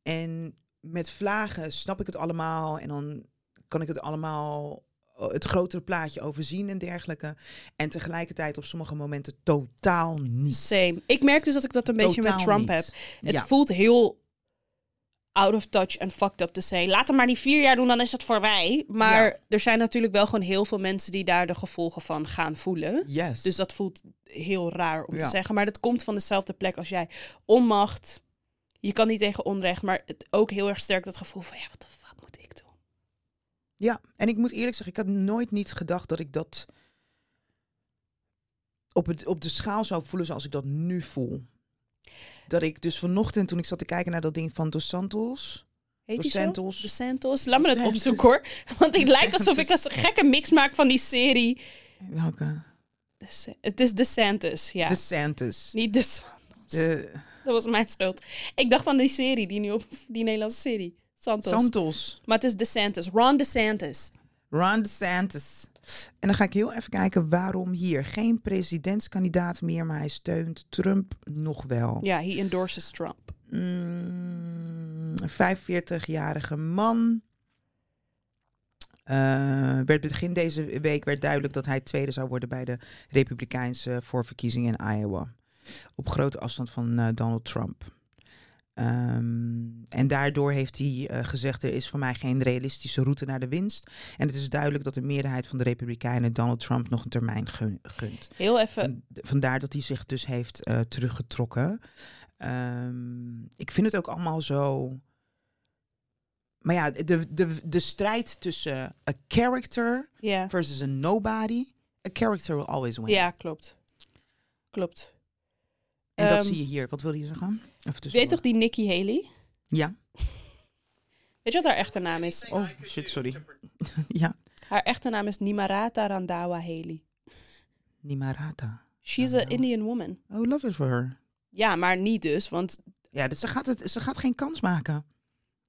En met vlagen snap ik het allemaal. En dan kan ik het allemaal, eh, het grotere plaatje overzien en dergelijke. En tegelijkertijd op sommige momenten totaal niet. Same. Ik merk dus dat ik dat een beetje met Trump niet. heb. Het Ja. voelt heel out of touch en fucked up te say. Laat hem maar die vier jaar doen, dan is het voorbij. Maar Ja. er zijn natuurlijk wel gewoon heel veel mensen die daar de gevolgen van gaan voelen. Yes. Dus dat voelt heel raar om Ja. te zeggen. Maar dat komt van dezelfde plek als jij. Onmacht. Je kan niet tegen onrecht, maar het ook heel erg sterk dat gevoel van ja, wat de fuck moet ik doen? Ja, en ik moet eerlijk zeggen, ik had nooit niet gedacht dat ik dat op, het, op de schaal zou voelen zoals ik dat nu voel. Dat ik dus vanochtend, toen ik zat te kijken naar dat ding van Dos Santos. Heet Dos die zo? Santos. De Santos. Laat me het opzoeken hoor. Want het De lijkt alsof ik een gekke mix maak van die serie. Welke? De Het is de Santos, ja. De Santos. Niet de Santos. De Dat was mijn schuld. Ik dacht aan die serie, die, nu op, die Nederlandse serie. Santos. Santos. Maar het is DeSantis. Ron DeSantis. Ron DeSantis. En dan ga ik heel even kijken waarom hier. Geen presidentskandidaat meer, maar hij steunt Trump nog wel. Ja, he endorses Trump. Mm, een 45-jarige man. Eh, werd begin deze week werd duidelijk dat hij tweede zou worden bij de Republikeinse voorverkiezingen in Iowa. Op grote afstand van eh, Donald Trump. Ehm, en daardoor heeft hij eh, gezegd: er is voor mij geen realistische route naar de winst. En het is duidelijk dat de meerderheid van de Republikeinen Donald Trump nog een termijn gun- gunt. Heel even. Van- vandaar dat hij zich dus heeft eh, teruggetrokken. Ehm, ik vind het ook allemaal zo. Maar ja, de, de, de strijd tussen a character versus a nobody. A character will always win. ja, klopt. Klopt. En dat Ehm, zie je hier. Wat wil je zeggen? Weet je toch die Nikki Haley? Ja. Weet je wat haar echte naam is? Oh, shit, sorry. ja. Haar echte naam is Nimarata Randawa Haley. Nimarata. She's an Indian woman. Oh, love it for her. Ja, maar niet dus, want... Ja, dus ze, gaat het, ze gaat geen kans maken.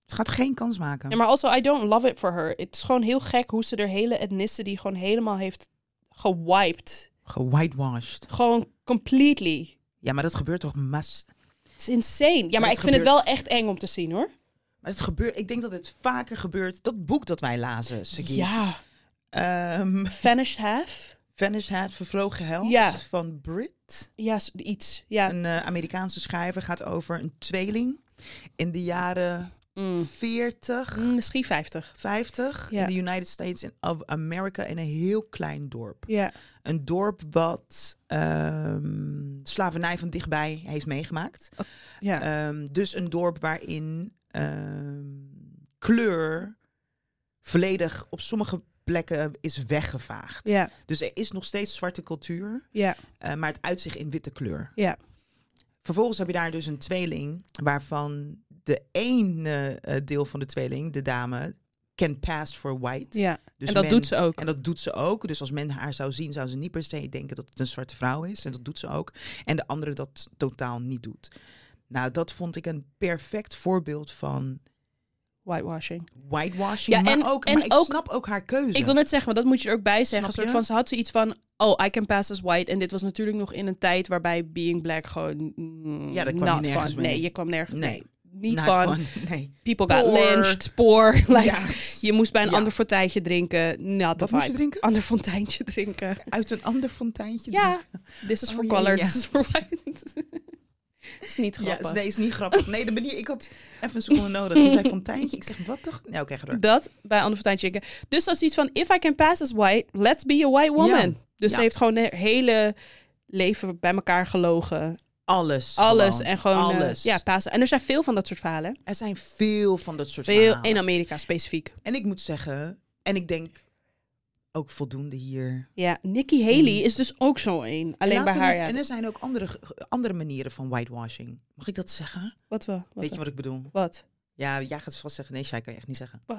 Ze gaat geen kans maken. Ja, maar also, I don't love it for her. Het is gewoon heel gek hoe ze haar hele ethnicity gewoon helemaal heeft gewiped. Gewhitewashed. Gewoon completely. Ja, maar dat gebeurt toch mas... Is insane. Ja, maar ik vind het wel echt eng om te zien, hoor. Maar het gebeurt, ik denk dat het vaker gebeurt. Dat boek dat wij lazen, Sagit. Ja. Ehm, Vanished Half? Vanish Had, Vervlogen Helft Ja. van Brit. Ja, iets. Ja. Een eh, Amerikaanse schrijver gaat over een tweeling in de jaren Mm. 40, Mm, Misschien 50. 50 Ja. in de United States of America in een heel klein dorp. Ja. Een dorp wat ehm, slavernij van dichtbij heeft meegemaakt. Ja. Ehm, dus een dorp waarin ehm, kleur volledig op sommige plekken is weggevaagd. Ja, Dus er is nog steeds zwarte cultuur, ja, eh, maar het uitzicht in witte kleur. ja. Vervolgens heb je daar dus een tweeling waarvan de ene eh, deel van de tweeling, de dame, can pass for white. ja. Dus en dat men- doet ze ook. En dat doet ze ook. Dus als men haar zou zien, zou ze niet per se denken dat het een zwarte vrouw is. En dat doet ze ook. En de andere dat totaal niet doet. Nou, dat vond ik een perfect voorbeeld van Whitewashing. whitewashing. Ja, maar en- ook, en maar ik ook- snap ook haar keuze. Ik wil net zeggen, maar dat moet je er ook bij zeggen. Soort van, ze had zoiets van, oh, I can pass as white. En dit was natuurlijk nog in een tijd waarbij being black gewoon mm, Ja, daar kwam nergens van. Nee, je kwam nergens Nee. mee. Niet Not van, fun. Nee. people got lynched, poor. Like, Ja. Je moest bij een Ja. ander fonteintje drinken. Not Wat moest je drinken? Ander fonteintje drinken. Uit een ander fonteintje Ja, this is Oh, for ja, color, ja. this is for white. is niet Ja, grappig. nee, is niet grappig. Nee, de manier, ik had even een seconde nodig. Je zei fonteintje. Ik zeg, wat toch? Ja, oké, ga door. Dat bij ander fonteintje drinken. Dus dat is iets van, if I can pass as white, let's be a white woman. Ja. Dus Ja. ze heeft gewoon haar hele leven bij elkaar gelogen. Alles. Alles gewoon. en gewoon eh, Alles. ja, pasen. En er zijn veel van dat soort verhalen. Er zijn veel van dat soort Veel verhalen. in Amerika specifiek. En ik moet zeggen, en ik denk ook voldoende hier. Ja, Nikki Haley is dus ook zo een. Alleen En bij haar. Ja. En er zijn ook andere, andere manieren van whitewashing. Mag ik dat zeggen? Wat we? Wat? Weet je wat ik bedoel? wat? Ja, jij gaat vast zeggen, nee, Shai kan je echt niet zeggen.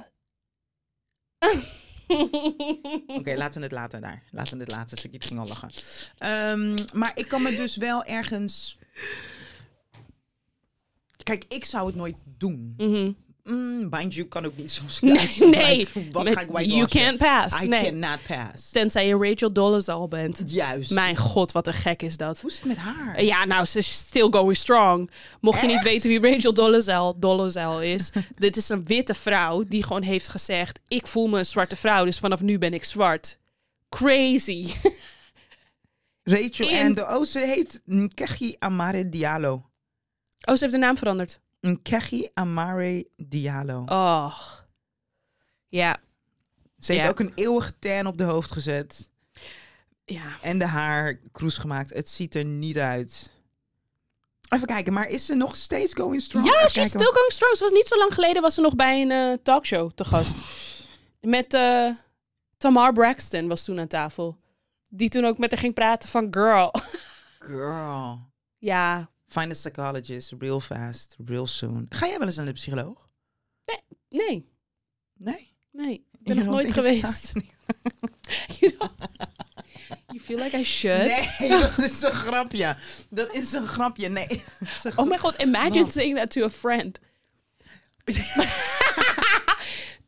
Oké, laten we het laten daar. Laten we het laten. Dus ik ging al lachen. Ehm, maar ik kan me dus wel ergens... Kijk, ik zou het nooit doen. Mhm. Mm, mind you, kan ook niet zo Nee, nee. Wat Met- ga ik you can't pass. I nee. cannot pass. Tenzij je Rachel Dolezal bent. Juist. Mijn god, wat een gek is dat. Hoe is het met haar? Ja, nou, ze is still going strong. Mocht je niet weten wie Rachel Dolezal, Dolezal is. dit is een witte vrouw die gewoon heeft gezegd... ik voel me een zwarte vrouw, dus vanaf nu ben ik zwart. Crazy. Rachel In- en de oh, ze heet Nkechi Amare Diallo. Oh, ze heeft de naam veranderd. Nkechi Amare Diallo. Oh. Ja, Ze heeft ja. ook een eeuwige tan op de hoofd gezet. ja. En de haar kroes gemaakt. Het ziet er niet uit. Even kijken, maar is ze nog steeds going strong? Ja, she's still going strong. Ze was niet zo lang geleden was ze nog bij een eh, talkshow te gast. Met eh, Tamar Braxton was toen aan tafel. Die toen ook met haar ging praten van girl. Girl. ja, Find a psychologist real fast, real soon. Ga jij wel eens naar de psycholoog? nee, Nee. nee. Ik ben nog nooit geweest. you, know, you feel like I should? Nee, dat is een grapje. Dat is een grapje. Nee. Een Oh my god, imagine saying that to a friend.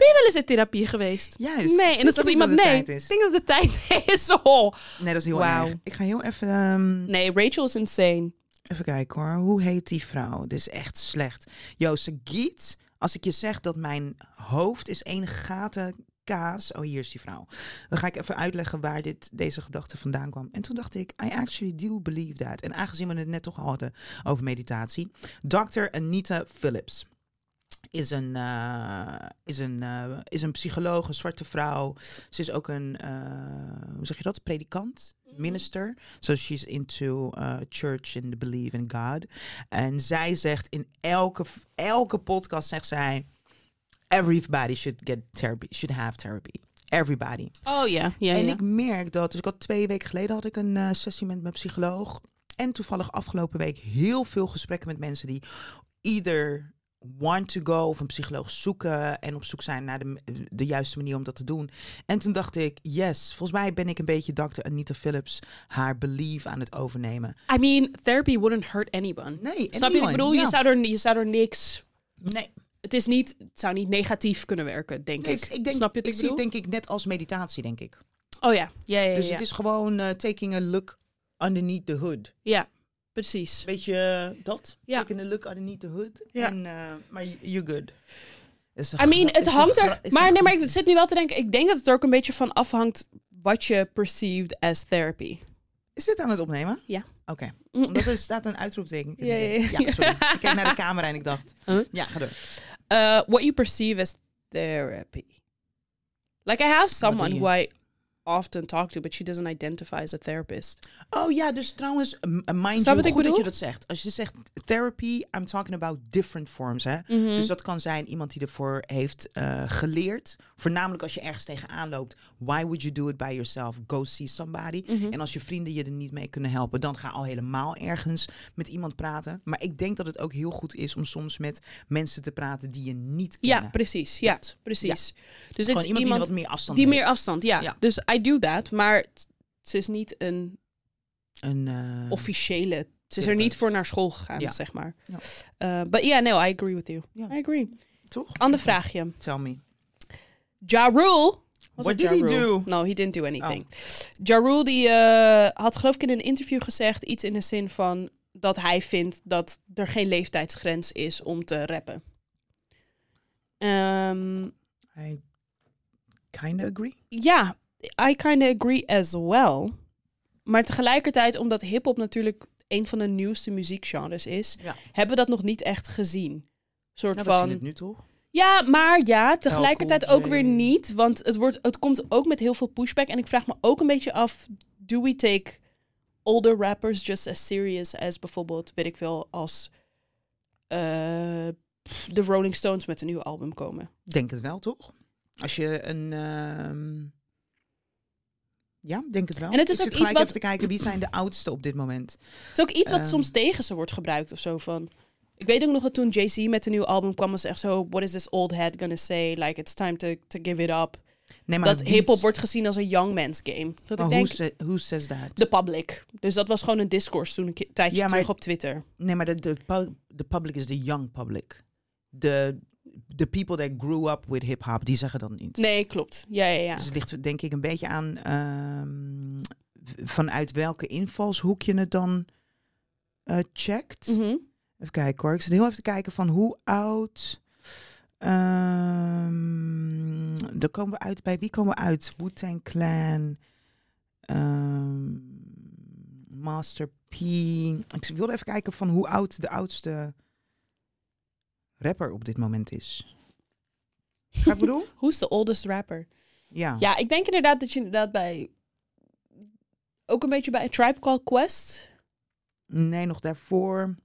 Ben je wel eens in therapie geweest? Juist. Nee, en dan zegt iemand dat het nee. Ik denk dat de tijd is. Oh. Nee, dat is heel Wauw. erg. Ik ga heel even... ehm, Nee, Rachel is insane. Even kijken hoor. Hoe heet die vrouw? Dit is echt slecht. Ze giet. Als ik je zeg dat mijn hoofd is één gaten kaas. Oh, hier is die vrouw. Dan ga ik even uitleggen waar dit, deze gedachte vandaan kwam. En toen dacht ik, I actually do believe that. En aangezien we het net toch hadden over meditatie. Dr. Anita Phillips is een, eh, is, een, eh, is een psycholoog, een zwarte vrouw. Ze is ook een, eh, hoe zeg je dat, predikant, minister. So she's into uh, church and the belief in God. En zij zegt in elke, elke podcast, zegt zij, everybody should get therapy, should have therapy. Everybody. Oh ja, ja, En ja. ik merk dat, dus ik had twee weken geleden had ik een sessie met mijn psycholoog. En toevallig afgelopen week heel veel gesprekken met mensen die either want to go of een psycholoog zoeken en op zoek zijn naar de, de juiste manier om dat te doen. En toen dacht ik, yes, volgens mij ben ik een beetje Dr. Anita Phillips haar belief aan het overnemen. I mean, therapy wouldn't hurt anyone. Nee, Snap je ik bedoel? ja. Je, zou er, je zou er niks... Nee, Het, is niet, het zou niet negatief kunnen werken, denk nee, ik. ik, ik denk, Snap je wat ik ik zie het denk ik net als meditatie, denk ik. Oh ja, ja, ja, ja. Dus ja. het is gewoon eh, taking a look underneath the hood. Ja, precies. Weet je dat? Ja. Taking a look underneath the hood. Ja. En, eh, maar you- you're good. I mean, het hangt er... Maar nee, maar ik zit nu wel te denken... Ik denk dat het er ook een beetje van afhangt... wat je perceived as therapy. Is dit aan het opnemen? Ja. Oké. Mm. Omdat er staat een uitroepteken. in Ja, de- ja, ja. sorry. ik keek naar de camera en ik dacht... Huh? Ja, ga door. Uh, what you perceive as therapy. Like I have someone who I often talk to, but she doesn't identify as a therapist. Oh ja, dus trouwens, mind Snap you, ik goed dat je dat zegt. Als je zegt therapy, I'm talking about different forms. Hè? Dus dat kan zijn iemand die ervoor heeft eh, geleerd. Voornamelijk als je ergens tegenaan loopt. Why would you do it by yourself? Go see somebody. En als je vrienden je er niet mee kunnen helpen, dan ga al helemaal ergens met iemand praten. Maar ik denk dat het ook heel goed is om soms met mensen te praten die je niet Ja, kennen. precies. Ja, precies. Dus Gewoon iemand, iemand die wat meer afstand die heeft. meer afstand, ja. Ja. Dus I do that, maar het- ze is niet een Een, eh, officiële. Ze is er niet voor naar school gegaan, Ja. zeg maar. Ja. Uh, but yeah, no, I agree with you. I agree. toch? Ander vraagje. Tell me. Ja Rule. Was What did Ja he do? Oh. No, he didn't do anything. Ja Rule die eh, had geloof ik in een interview gezegd iets in de zin van dat hij vindt dat er geen leeftijdsgrens is om te rappen. Ehm, I kind of agree. ja, I kind of agree as well. Maar tegelijkertijd, omdat hip-hop natuurlijk een van de nieuwste muziekgenres is, Ja. hebben we dat nog niet echt gezien. Soort Nou, van. nu toch? Ja, maar ja, tegelijkertijd ook weer niet. Want het, wordt, het komt ook met heel veel pushback. En ik vraag me ook een beetje af: do we take older rappers just as serious as bijvoorbeeld, weet ik veel, als eh, de Rolling Stones met een nieuw album komen? Denk het wel, toch? Als je een... ehm, Ja, denk het wel. En het is Ik ook iets wat- even te kijken, wie zijn de oudste op dit moment? Het is ook iets wat Ehm. soms tegen ze wordt gebruikt of zo van. Ik weet ook nog dat toen Jay-Z met een nieuw album kwam, was echt zo: What is this old head gonna say? Like, it's time to, to give it up. Nee, maar dat wie- hip-hop wordt gezien als een young man's game. Dat Maar ik who, denk, who says that? de public. Dus dat was gewoon een discourse toen een tijdje Ja, maar- terug op Twitter. Nee, maar de, de, pu- de public is de young public. De the people that grew up with hip-hop, die zeggen dat niet. Nee, klopt. Ja, ja, ja. Dus het ligt denk ik een beetje aan ehm, vanuit welke invalshoek je het dan eh, checkt. Mhm. Even kijken hoor. Ik zit heel even te kijken van hoe oud. Dan komen we uit. Bij wie komen we uit? Wu-Tang Clan. ehm, Master P. Ik wilde even kijken van hoe oud de oudste rapper op dit moment is. Ga ik bedoel? Who's the oldest rapper? Ja. Ja, ik denk inderdaad dat je inderdaad bij... Ook een beetje bij Tribe Called Quest. Nee, nog daarvoor.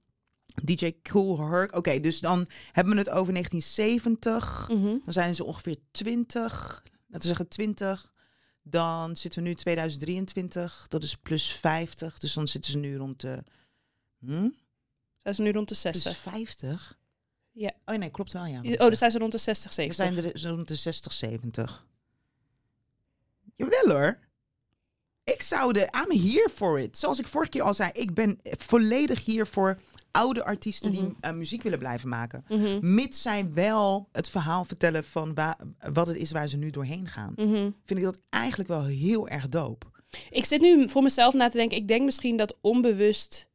DJ Cool Herc. Oké, dus dan hebben we het over 1970. Mhm. Dan zijn ze ongeveer 20. Laten we zeggen 20. Dan zitten we nu 2023. Dat is plus 50. Dus dan zitten ze nu rond de... Hm? Zijn ze nu rond de Plus 60? 50? Ja. Oh nee, klopt wel, ja. Oh, dan zijn ze rond de 60, We 70. zijn er rond de 60, 70. Jawel hoor. Ik zou de... I'm here for it. Zoals ik vorige keer al zei, ik ben volledig hier voor oude artiesten Mhm. die eh, muziek willen blijven maken. Mhm. Mits zij wel het verhaal vertellen van wa- wat het is waar ze nu doorheen gaan. Mhm. Vind ik dat eigenlijk wel heel erg dope. Ik zit nu voor mezelf na te denken. Ik denk misschien dat onbewust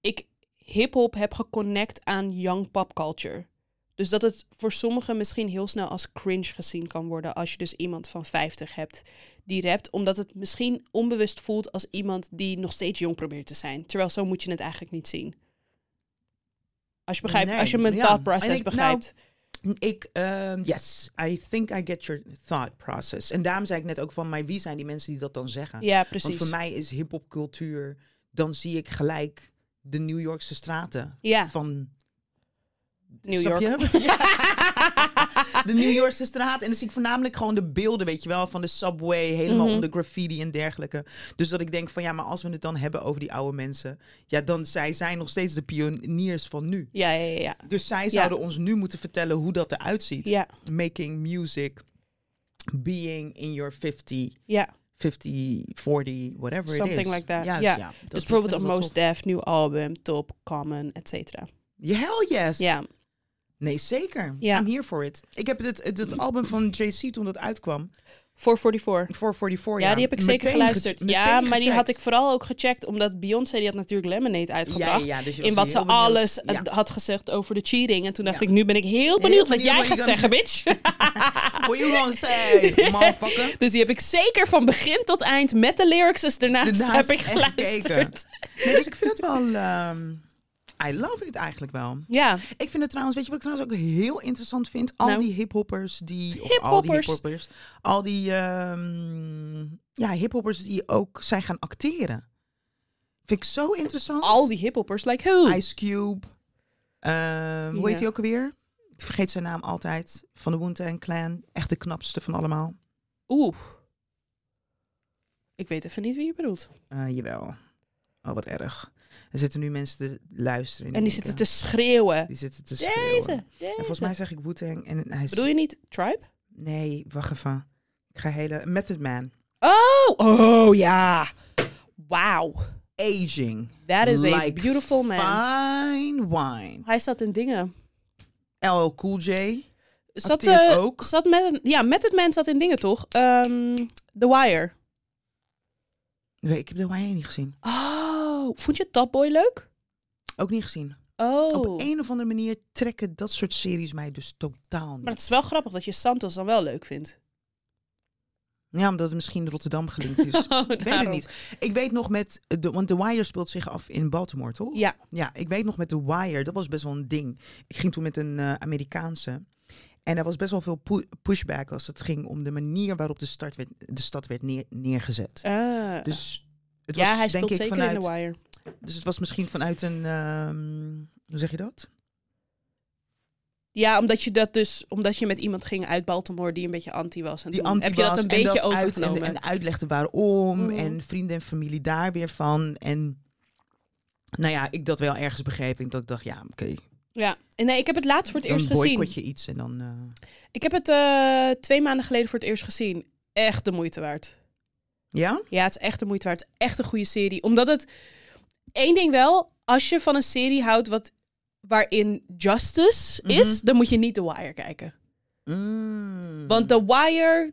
ik hip-hop heb geconnect aan young pop culture. Dus dat het voor sommigen misschien heel snel als cringe gezien kan worden als je dus iemand van 50 hebt die rapt, omdat het misschien onbewust voelt als iemand die nog steeds jong probeert te zijn. Terwijl zo moet je het eigenlijk niet zien. Als je begrijpt, Nee, als je mijn ja. thought process nou, begrijpt. Ik, ehm, yes, I think I get your thought process. En daarom zei ik net ook van, maar wie zijn die mensen die dat dan zeggen? ja, Want precies. voor mij is hip-hop cultuur, dan zie ik gelijk de New Yorkse straten Ja. van New York. de New Yorkse straat. En dan zie ik voornamelijk gewoon de beelden, weet je wel, van de subway, helemaal Mhm. onder graffiti en dergelijke. Dus dat ik denk van ja, maar als we het dan hebben over die oude mensen, ja, dan zij zijn nog steeds de pioniers van nu. Ja, ja, ja. ja. Dus zij zouden ons nu moeten vertellen hoe dat eruit ziet. Ja, Making music, being in your 50, ja. 50, 40, whatever Something it is. like that. Ja. ja. Dat dus bijvoorbeeld dat een is wel Most. Def, nieuw album, Top, Common, et cetera. Hell yes. Ja, Nee, zeker. Ja. I'm here for it. Ik heb het, het, het album van JC toen dat uitkwam, 444. 444, Ja, die heb ik zeker meteen geluisterd. ge- ja, meteen maar die had ik vooral ook gecheckt, omdat Beyoncé die had natuurlijk Lemonade Ja, uitgebracht. ja, dus je was in wat ze heel benieuwd. alles Ja. had gezegd over de cheating. En toen dacht Ja. ik, nu ben ik heel benieuwd wat benieuwd jij wat je gaat zeggen, bitch. What you gonna say, motherfucker? dus die heb ik zeker van begin tot eind met de lyrics dus daarnaast Daarnaast heb ik echt gekeken. geluisterd. Nee, dus ik vind het wel... ehm, I love it eigenlijk wel. Ja, Ik vind het trouwens, weet je wat ik trouwens ook heel interessant vind? Al Nou. die hiphoppers die... al die Hiphoppers. Al die ehm ja, hiphoppers die ook zijn gaan acteren. Vind ik zo interessant. al die hiphoppers, like who? Ice Cube. Ehm, Hoe heet hij ook alweer? Ik vergeet zijn naam altijd. Van de Wu-Tang Clan. Echt de knapste van allemaal. Oeh. Ik weet even niet wie je bedoelt. Eh, jawel. Oh, wat erg. Er zitten nu mensen te luisteren. En die zitten te schreeuwen. Die zitten te schreeuwen. Deze, deze. En volgens mij zeg ik Wu-Tang en hij is... Bedoel je niet Tribe? Nee, wacht even. Ik ga hele... Method Man. Oh, oh ja. Wauw. Aging. That is a beautiful man. Fine wine. Hij zat in dingen. LL Cool J. Zat, eh, ook. Zat met, ja, met het man zat in dingen toch? Ehm, The Wire. Nee, ik heb de Wine niet gezien. Oh, vond je Top Boy leuk? Ook niet gezien. Oh. Op een of andere manier trekken dat soort series mij dus totaal niet. Maar het is wel grappig dat je Santos dan wel leuk vindt. Ja, omdat het misschien Rotterdam gelinkt is. Oh, ik weet het niet. Ik weet nog met... De, want The Wire speelt zich af in Baltimore, toch? Ja. Ja, ik weet nog met The Wire, dat was best wel een ding. Ik ging toen met een eh, Amerikaanse. En er was best wel veel pu- pushback als het ging om de manier waarop de, stad werd, de stad werd neer- neergezet. Ah. Dus het ja, was hij denk ik zeker vanuit... in The Wire. Dus het was misschien vanuit een... ehm, hoe zeg je dat? Ja, omdat je dat dus, omdat je met iemand ging uit Baltimore die een beetje anti was. En Die anti heb je dat een en beetje dat uit- en, en uitlegde waarom. Mhm. En vrienden en familie daar weer van. En nou ja, ik dat wel ergens begreep. En dat ik dacht, ja, oké. Ja, en nee, ik heb het laatst voor het dan eerst gezien. boycott je iets en dan... eh, Ik heb het eh, twee maanden geleden voor het eerst gezien. Echt de moeite waard. Ja? Ja, het is echt de moeite waard. Het is echt een goede serie. Omdat het... Eén ding wel, als je van een serie houdt wat, waarin justice is, Mhm. dan moet je niet The Wire kijken. Mm. Want The Wire,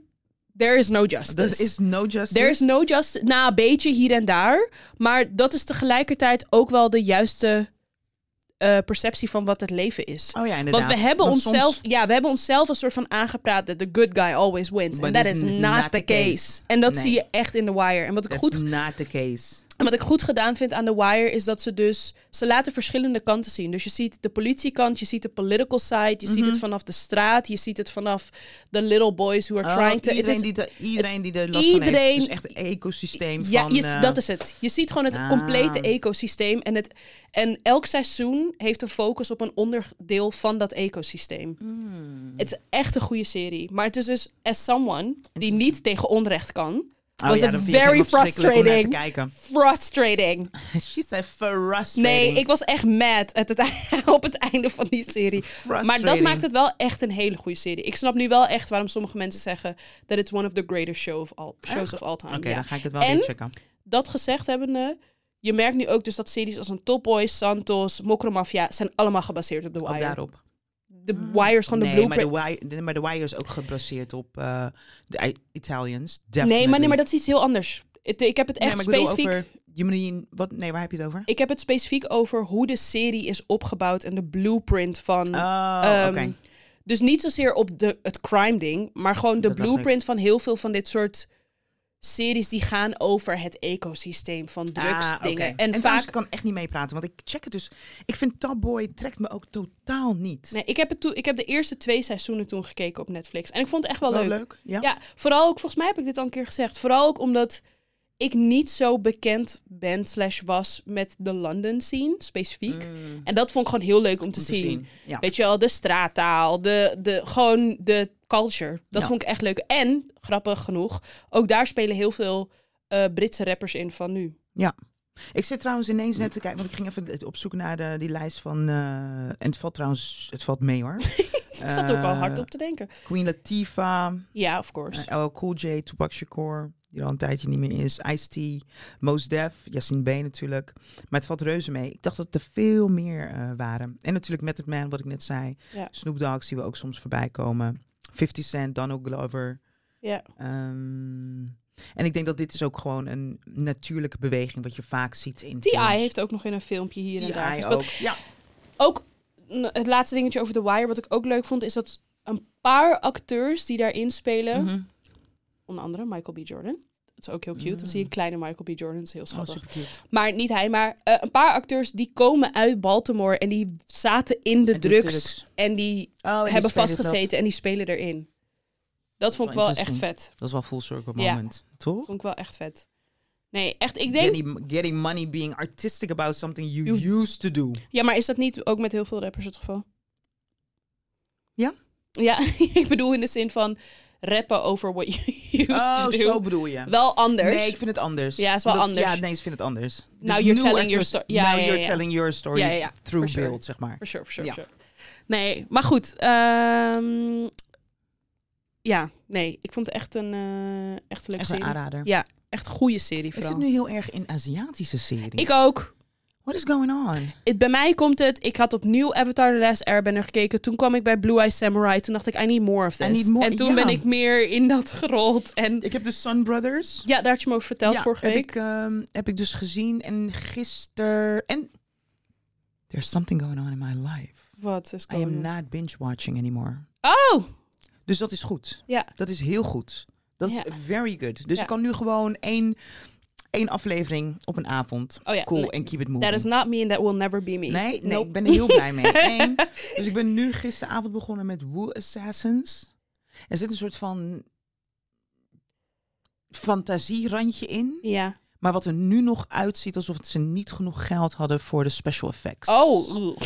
there is no justice. Er is no justice. There is no justice. Nou, een beetje hier en daar. Maar dat is tegelijkertijd ook wel de juiste eh, perceptie van wat het leven is. Oh ja, inderdaad. Want we hebben Want onszelf, soms- ja, we hebben onszelf een soort van aangepraat dat the good guy always wins. En that is is not, not the case. case. En dat Nee. zie je echt in The Wire. En wat ik, That's goed, not the case. En wat ik goed gedaan vind aan The Wire is dat ze dus, ze laten verschillende kanten zien. Dus je ziet de politiekant, je ziet de political side, je ziet Mhm. het vanaf de straat, je ziet het vanaf the little boys who are Oh, trying to... iedereen, is- die de, iedereen die er last van iedereen- heeft. Dus echt ecosysteem Ja, van... je, eh, dat is het. Je ziet gewoon het Ah. complete ecosysteem. En, het, en elk seizoen heeft een focus op een onderdeel van dat ecosysteem. mm. Het is echt een goede serie. Maar het is dus, as someone die niet tegen onrecht kan, Oh was ja, het very te frustrating. frustrating. She said frustrating. Nee, ik was echt mad het, op het einde van die serie. Maar dat maakt het wel echt een hele goede serie. Ik snap nu wel echt waarom sommige mensen zeggen dat it's one of the greatest show of all, shows of all time. Oké, Ja. dan ga ik het wel En- checken. dat gezegd hebbende, je merkt nu ook dus dat series als een Top Boys, Santos, Mokromafia zijn allemaal gebaseerd op The Op Wire. daarop. The Wire is gewoon de nee, maar blueprint. de, wire, de- maar de Wire is ook gebaseerd op eh, de Italians. Nee, maar, nee, maar dat is iets heel anders. Het- ik heb het echt nee, specifiek. over... Je mean, wat, nee, waar heb je het over? Ik heb het specifiek over hoe de serie is opgebouwd en de blueprint van. Oh, oké. Dus niet zozeer op de, het crime ding, maar gewoon de Dat blueprint van heel veel van dit soort series die gaan over het ecosysteem van drugsdingen. Ah, oké. En, En vaak. ik kan echt niet meepraten, want ik check het dus. Ik vind Top Boy trekt me ook totaal niet. Nee, ik heb, het toen, ik heb de eerste twee seizoenen toen gekeken op Netflix. En ik vond het echt wel, Wel leuk. leuk. Ja. Ja, vooral ook, volgens mij heb ik dit al een keer gezegd. Vooral ook omdat ik niet zo bekend ben slash was met de London scene, specifiek. Mm, En dat vond ik gewoon heel leuk om te, om zien. Ja. Weet je wel, de straattaal, de, de, gewoon de culture. Dat Ja. vond ik echt leuk. En, grappig genoeg, ook daar spelen heel veel eh, Britse rappers in van nu. Ik zit trouwens ineens net te kijken, want ik ging even op zoek naar de, die lijst van. eh, en het valt trouwens, het valt mee hoor. Ik zat ook al Eh, hard op te denken. Queen Latifah, Ja, of course. LL Cool J, Tupac Shakur, die er al een tijdje niet meer is. Ice-T, Mos Def, Yassine B natuurlijk. Maar het valt reuze mee. Ik dacht dat er veel meer eh, waren. En natuurlijk Method Man, wat ik net zei. Ja. Snoop Dogg zien we ook soms voorbij komen. 50 Cent, Donald Glover. Ja. Ehm, en ik denk dat dit is ook gewoon een natuurlijke beweging wat je vaak ziet in T.I. films. heeft ook nog in een filmpje hier en daar gespeeld. ook. Ja. ook het laatste dingetje over The Wire, wat ik ook leuk vond, is dat een paar acteurs die daarin spelen, Mhm. Onder andere Michael B. Jordan, Dat is ook heel cute. Dan zie je een kleine Michael B. Jordan. Dat is heel Oh, schattig. Maar niet hij, maar eh, een paar acteurs die komen uit Baltimore en die zaten in de En de drugs, en die Oh, en die hebben vastgezeten en die spelen erin. Dat vond ik Wel wel echt vet. Dat. is wel full circle Ja. moment, toch? Vond ik wel echt vet. Nee, echt, ik denk... Getting, getting money, being artistic about something you, You- used to do. Ja, maar is dat niet ook met heel veel rappers het geval? Ja? Ja, ik bedoel in de zin van rappen over what you used Oh, to do. zo bedoel je. Wel anders. Nee, ik vind het anders. Ja, is wel Omdat- anders. Ja, nee, ik vind het anders. Now Dus you're new telling your sto- ja, Now ja, you're telling your story Ja, ja, ja. through sure. beeld, zeg maar. For sure, for sure, Ja. for sure. Nee, maar goed. ehm, ja, nee, ik vond het echt een, eh, echt een leuke Echt een serie. aanrader. Ja, echt een goede serie Ik vooral. zit nu heel erg in Aziatische series. Ik ook. What is going on? Bij mij komt het, ik had opnieuw Avatar The Last Airbender gekeken. Toen kwam ik bij Blue Eye Samurai. Toen dacht ik, I need more of this. More, en toen ja. ben ik meer in dat gerold. En Ik heb de Sun Brothers. ja, daar had je me over verteld ja, vorige heb week. Ik, ehm, heb ik dus gezien. En gisteren... En... There's something going on in my life. Wat is I am going on? not binge-watching anymore. Oh! Dus dat is goed. Ja. Dat is heel goed. Dat is very good. Dus ik kan nu gewoon één, één aflevering op een avond. Oh ja, cool, en keep it moving. That is not me and that will never be me. Nee, nee, Nope. ik ben er heel blij mee. Eén. Dus ik ben nu gisteravond begonnen met Woo Assassins. Er zit een soort van fantasierandje in. Ja. Maar wat er nu nog uitziet alsof ze niet genoeg geld hadden voor de special effects. Oh.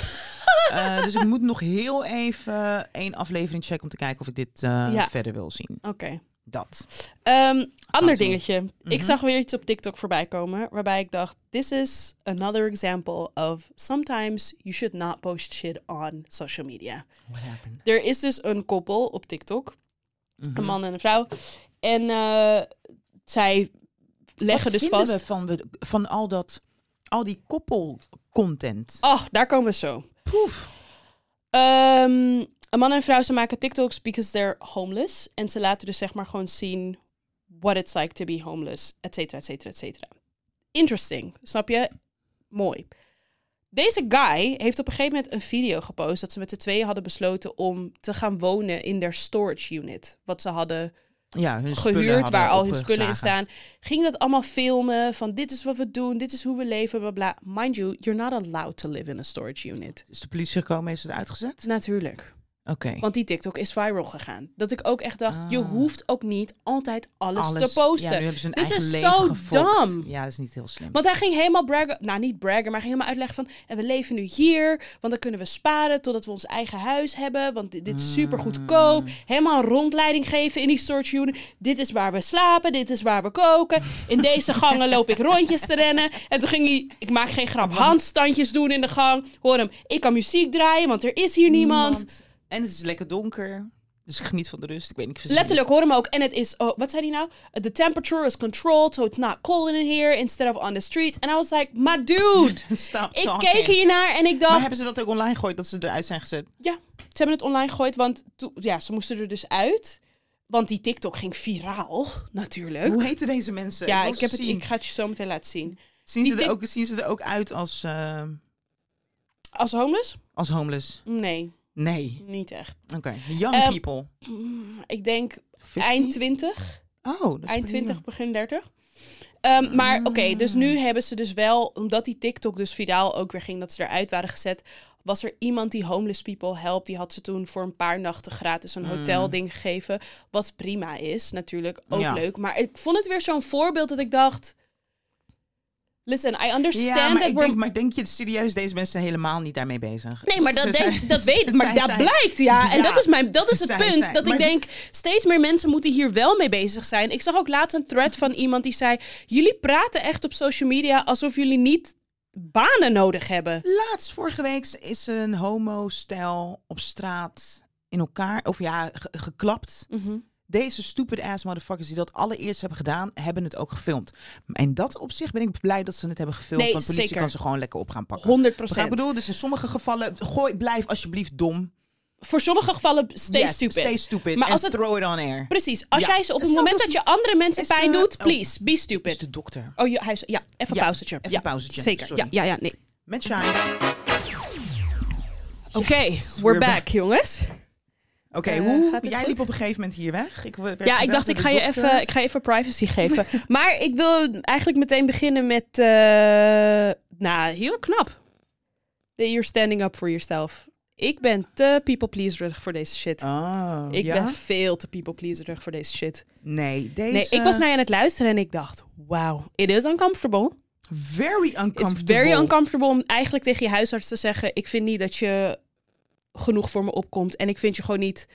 Eh, dus ik moet nog heel even één aflevering checken om te kijken of ik dit eh, Ja. verder wil zien. Oké. Dat. Ehm, ander dingetje. Ik Mhm. zag weer iets op TikTok voorbij komen waarbij ik dacht: This is another example of sometimes you should not post shit on social media. What happened? Er is dus een koppel op TikTok, Mhm. een man en een vrouw. En eh, zij leggen Wat dus vast. we van, we- van al dat, al die koppelcontent? Oh, daar komen we zo. Poef. Ehm, een man en vrouw, ze maken TikToks because they're homeless. En ze laten dus zeg maar gewoon zien what it's like to be homeless, et cetera, et cetera, et cetera. Interesting, snap je? Mooi. Deze guy heeft op een gegeven moment een video gepost dat ze met de tweeën hadden besloten om te gaan wonen in their storage unit. Wat ze hadden Ja, hun gehuurd, waar al hun spullen in staan. Ging dat allemaal filmen van dit is wat we doen, dit is hoe we leven, bla bla. Mind you, you're not allowed to live in a storage unit. Is de politie gekomen, heeft ze het uitgezet? Natuurlijk. Oké. Want die TikTok is viral gegaan. Dat ik ook echt dacht, je Ah. hoeft ook niet altijd alles, Alles. te posten. Ja, nu hebben ze Dit eigen is leven zo dom. Ja, dat is niet heel slim. Want hij ging helemaal braggen, nou niet braggen, maar ging helemaal uitleggen van, en we leven nu hier, want dan kunnen we sparen totdat we ons eigen huis hebben, want dit, dit is super goedkoop. Mm. Helemaal een rondleiding geven in die storage unit. Dit is waar we slapen, dit is waar we koken. In deze gangen loop ik rondjes te rennen. En toen ging hij, ik maak geen grap, handstandjes doen in de gang. Hoor hem, ik kan muziek draaien, want er is hier niemand. En het is lekker donker. Dus geniet van de rust. Ik weet niet. ik Letterlijk, hoor hem ook. En het is, oh, wat zei hij nou? The temperature is controlled, so it's not cold in here instead of on the street. And I was like, my dude. Stop ik talking. keek hiernaar en ik Maar dacht, hebben ze dat ook online gegooid dat ze eruit zijn gezet? ja, ze hebben het online gegooid, want toen- ja, ze moesten er dus uit. Want die TikTok ging viraal, natuurlijk. Hoe heten deze mensen? ja, ik, heb het, zien. ik ga het je zo meteen laten zien. Zien, die ze er ook, zien ze er ook uit als, eh, Als homeless? als homeless? Nee, Nee. niet echt. Oké. Young Ehm, people. Ik denk 50? eind 20. Oh, dat is Eind pretty 20, young. begin 30. Ehm, maar oké, dus Ah. nu hebben ze dus wel, omdat die TikTok dus viraal ook weer ging, dat ze eruit waren gezet, was er iemand die homeless people helpt. Die had ze toen voor een paar nachten gratis een Mm. hotelding gegeven. Wat prima is, natuurlijk ook Ja. leuk. Maar ik vond het weer zo'n voorbeeld dat ik dacht... Listen, I understand Ja, maar that ik we're... denk, maar denk je serieus, deze mensen zijn helemaal niet daarmee bezig? Nee, maar dat, Ze denk, zijn- dat weet maar dat blijkt, ja. En dat is, mijn, dat is het zij punt. dat maar- ik denk, steeds meer mensen moeten hier wel mee bezig zijn. Ik zag ook laatst een thread van iemand die zei... Jullie praten echt op social media alsof jullie niet banen nodig hebben. Laatst, vorige week, is er een homo-stijl op straat in elkaar, of ja, ge- geklapt. Deze stupid ass motherfuckers die dat allereerst hebben gedaan, hebben het ook gefilmd. En dat op zich ben ik blij dat ze het hebben gefilmd. Nee, want politie zeker. kan ze gewoon lekker op gaan pakken. 100 Begrijp wat Ik bedoel, dus in sommige gevallen, gooi, blijf alsjeblieft dom. Voor sommige gevallen stay Yes, stupid. Stay stupid. Maar en als het- throw it on air. Precies. Als Ja. jij ze op het moment dat je andere mensen is, pijn doet, oh. please, be Is stupid. de dokter. Oh, je- hij is, ja, even Ja, pauzetje. even ja, pauzetje. Zeker. Sorry. Ja, ja, ja, nee. Met Shine. Oké, Yes, we're, we're back, back. jongens. Oké, Eh, hoe? Jij goed? liep op een gegeven moment hier weg. Ik Ja, ik dacht, ik ga, je even, ik ga je even privacy geven. maar ik wil eigenlijk meteen beginnen met... eh, nou, heel knap. You're standing up for yourself. Ik ben te people pleaserig voor deze shit. Oh, ik ja? ben veel te people pleaserig voor deze shit. Nee, deze... Nee, ik was naar je aan het luisteren en ik dacht... Wow, it is uncomfortable. Very uncomfortable. It's very uncomfortable om eigenlijk tegen je huisarts te zeggen... ik vind niet dat je genoeg voor me opkomt. En ik vind je gewoon niet...